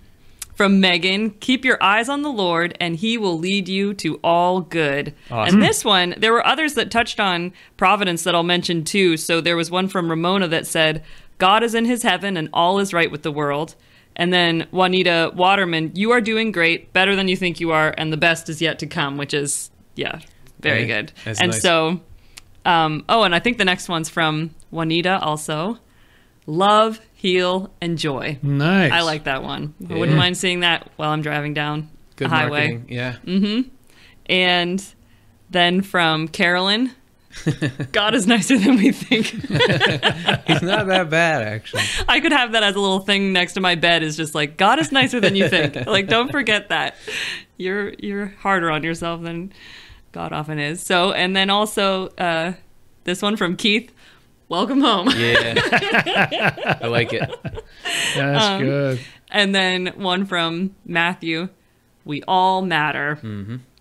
from Megan: "Keep your eyes on the Lord, and He will lead you to all good." Awesome. And this one, there were others that touched on providence that I'll mention too. So there was one from Ramona that said, "God is in His heaven, and all is right with the world." And then Juanita Waterman, you are doing great, better than you think you are, and the best is yet to come, which is yeah, very good. and nice. so, um, oh, and I think the next one's from Juanita also. Love, heal, and joy. Nice. I like that one. Yeah. I wouldn't mind seeing that while I'm driving down good the highway. Marketing. Yeah. Mm-hmm. And then from Carolyn, God is nicer than we think. He's not that bad, actually. I could have that as a little thing next to my bed. Is just like God is nicer than you think. like, don't forget that. You're you're harder on yourself than God often is. So, and then also uh, this one from Keith. Welcome home. Yeah, I like it. That's um, good. And then one from Matthew. We all matter.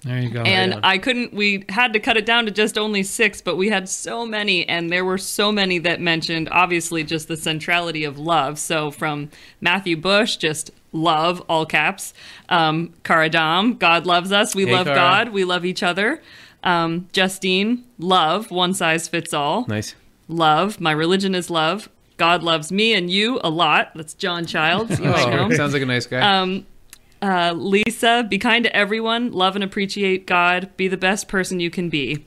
There you go. And on. I couldn't, we had to cut it down to just only six, but we had so many, and there were so many that mentioned obviously just the centrality of love. So from Matthew Bush, just love, all caps. Um, Cara Dam, God loves us. We Hey, love Cara. God. We love each other. Um, Justine, love, one size fits all. Nice. Love, my religion is love. God loves me and you a lot. That's John Childs. You might know Oh, sounds like a nice guy. Um, uh, Lisa, be kind to everyone, love and appreciate God, be the best person you can be.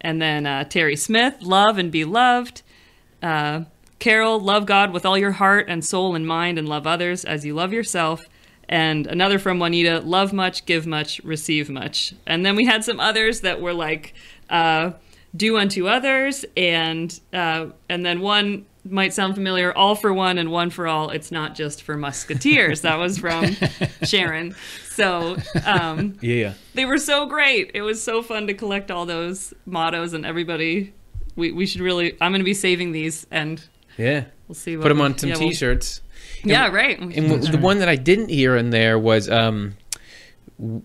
And then uh, Terry Smith, love and be loved. Uh, Carol, love God with all your heart and soul and mind, and love others as you love yourself. And another from Juanita, love much, give much, receive much. And then we had some others that were like, uh, do unto others, and uh, and then one might sound familiar, all for one and one for all. It's not just for musketeers. that was from Sharon. So um, yeah. they were so great. It was so fun to collect all those mottos, and everybody. We, we should really. I'm going to be saving these, and Yeah. we'll see. What Put them on some yeah, we'll- t-shirts. yeah, right. And w- the one that I didn't hear in there was um,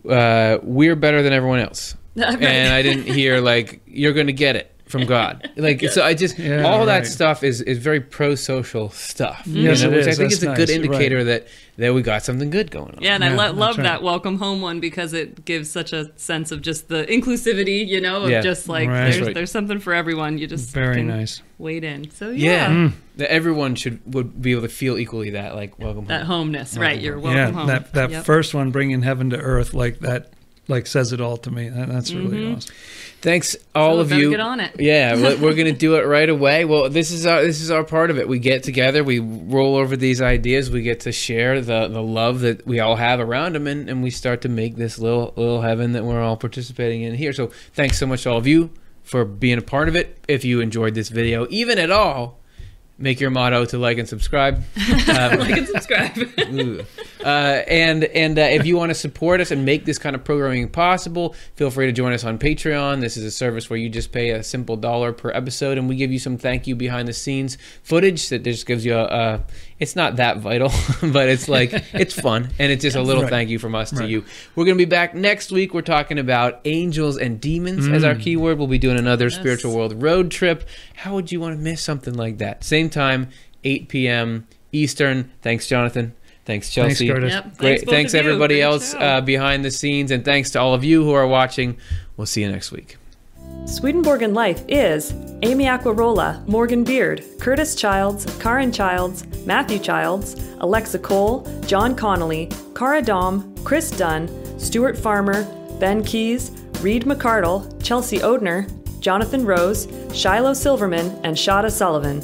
uh, "We're better than everyone else," Right. and I didn't hear like "You're going to get it." From God, like so, I just Yeah, all that stuff is is very pro-social stuff, you Yes, know, it which I think That's is a good nice. indicator that that we got something good going on. Yeah, and I lo- love right. that welcome home one because it gives such a sense of just the inclusivity, you know, of Yeah. just like Right. there's there's something for everyone. You just Very can nice. wade in. So yeah, yeah, mm. that everyone should would be able to feel equally that like welcome that home. homeness, right? You're welcome yeah, home. that that Yep. first one, bringing heaven to earth, like that, like says it all to me. That, that's really mm-hmm. awesome. Thanks all So of you. get on it. Yeah, we- we're gonna do it right away. Well, this is our this is our part of it. We get together, we roll over these ideas, we get to share the the love that we all have around them, and, and we start to make this little little heaven that we're all participating in here. So thanks so much to all of you for being a part of it. If you enjoyed this video, even at all, make your motto to like and subscribe. Um, like and subscribe. Uh, and and uh, if you want to support us and make this kind of programming possible, feel free to join us on Patreon. This is a service where you just pay a simple dollar per episode, and we give you some thank you behind the scenes footage that just gives you a. a it's not that vital, but it's like it's fun, and it's just a little Right. thank you from us to Right. you. We're gonna be back next week. We're talking about angels and demons as Mm. our keyword. We'll be doing another spiritual world road trip. How would you want to miss something like that? Same time, 8 p.m. Eastern. Thanks, Jonathan. Thanks, Thanks, Chelsea. Curtis. Yep. Great. both Thanks, everybody Great else uh, behind the scenes, and thanks to all of you who are watching. We'll see you next week. Swedenborg Life is Amy Aquarola, Morgan Beard, Curtis Childs, Karen Childs, Matthew Childs, Alexa Cole, John Connolly, Cara Dom, Chris Dunn, Stuart Farmer, Ben Keys, Reed McCardle, Chelsea Odhner, Jonathan Rose, Shiloh Silverman, and Shada Sullivan.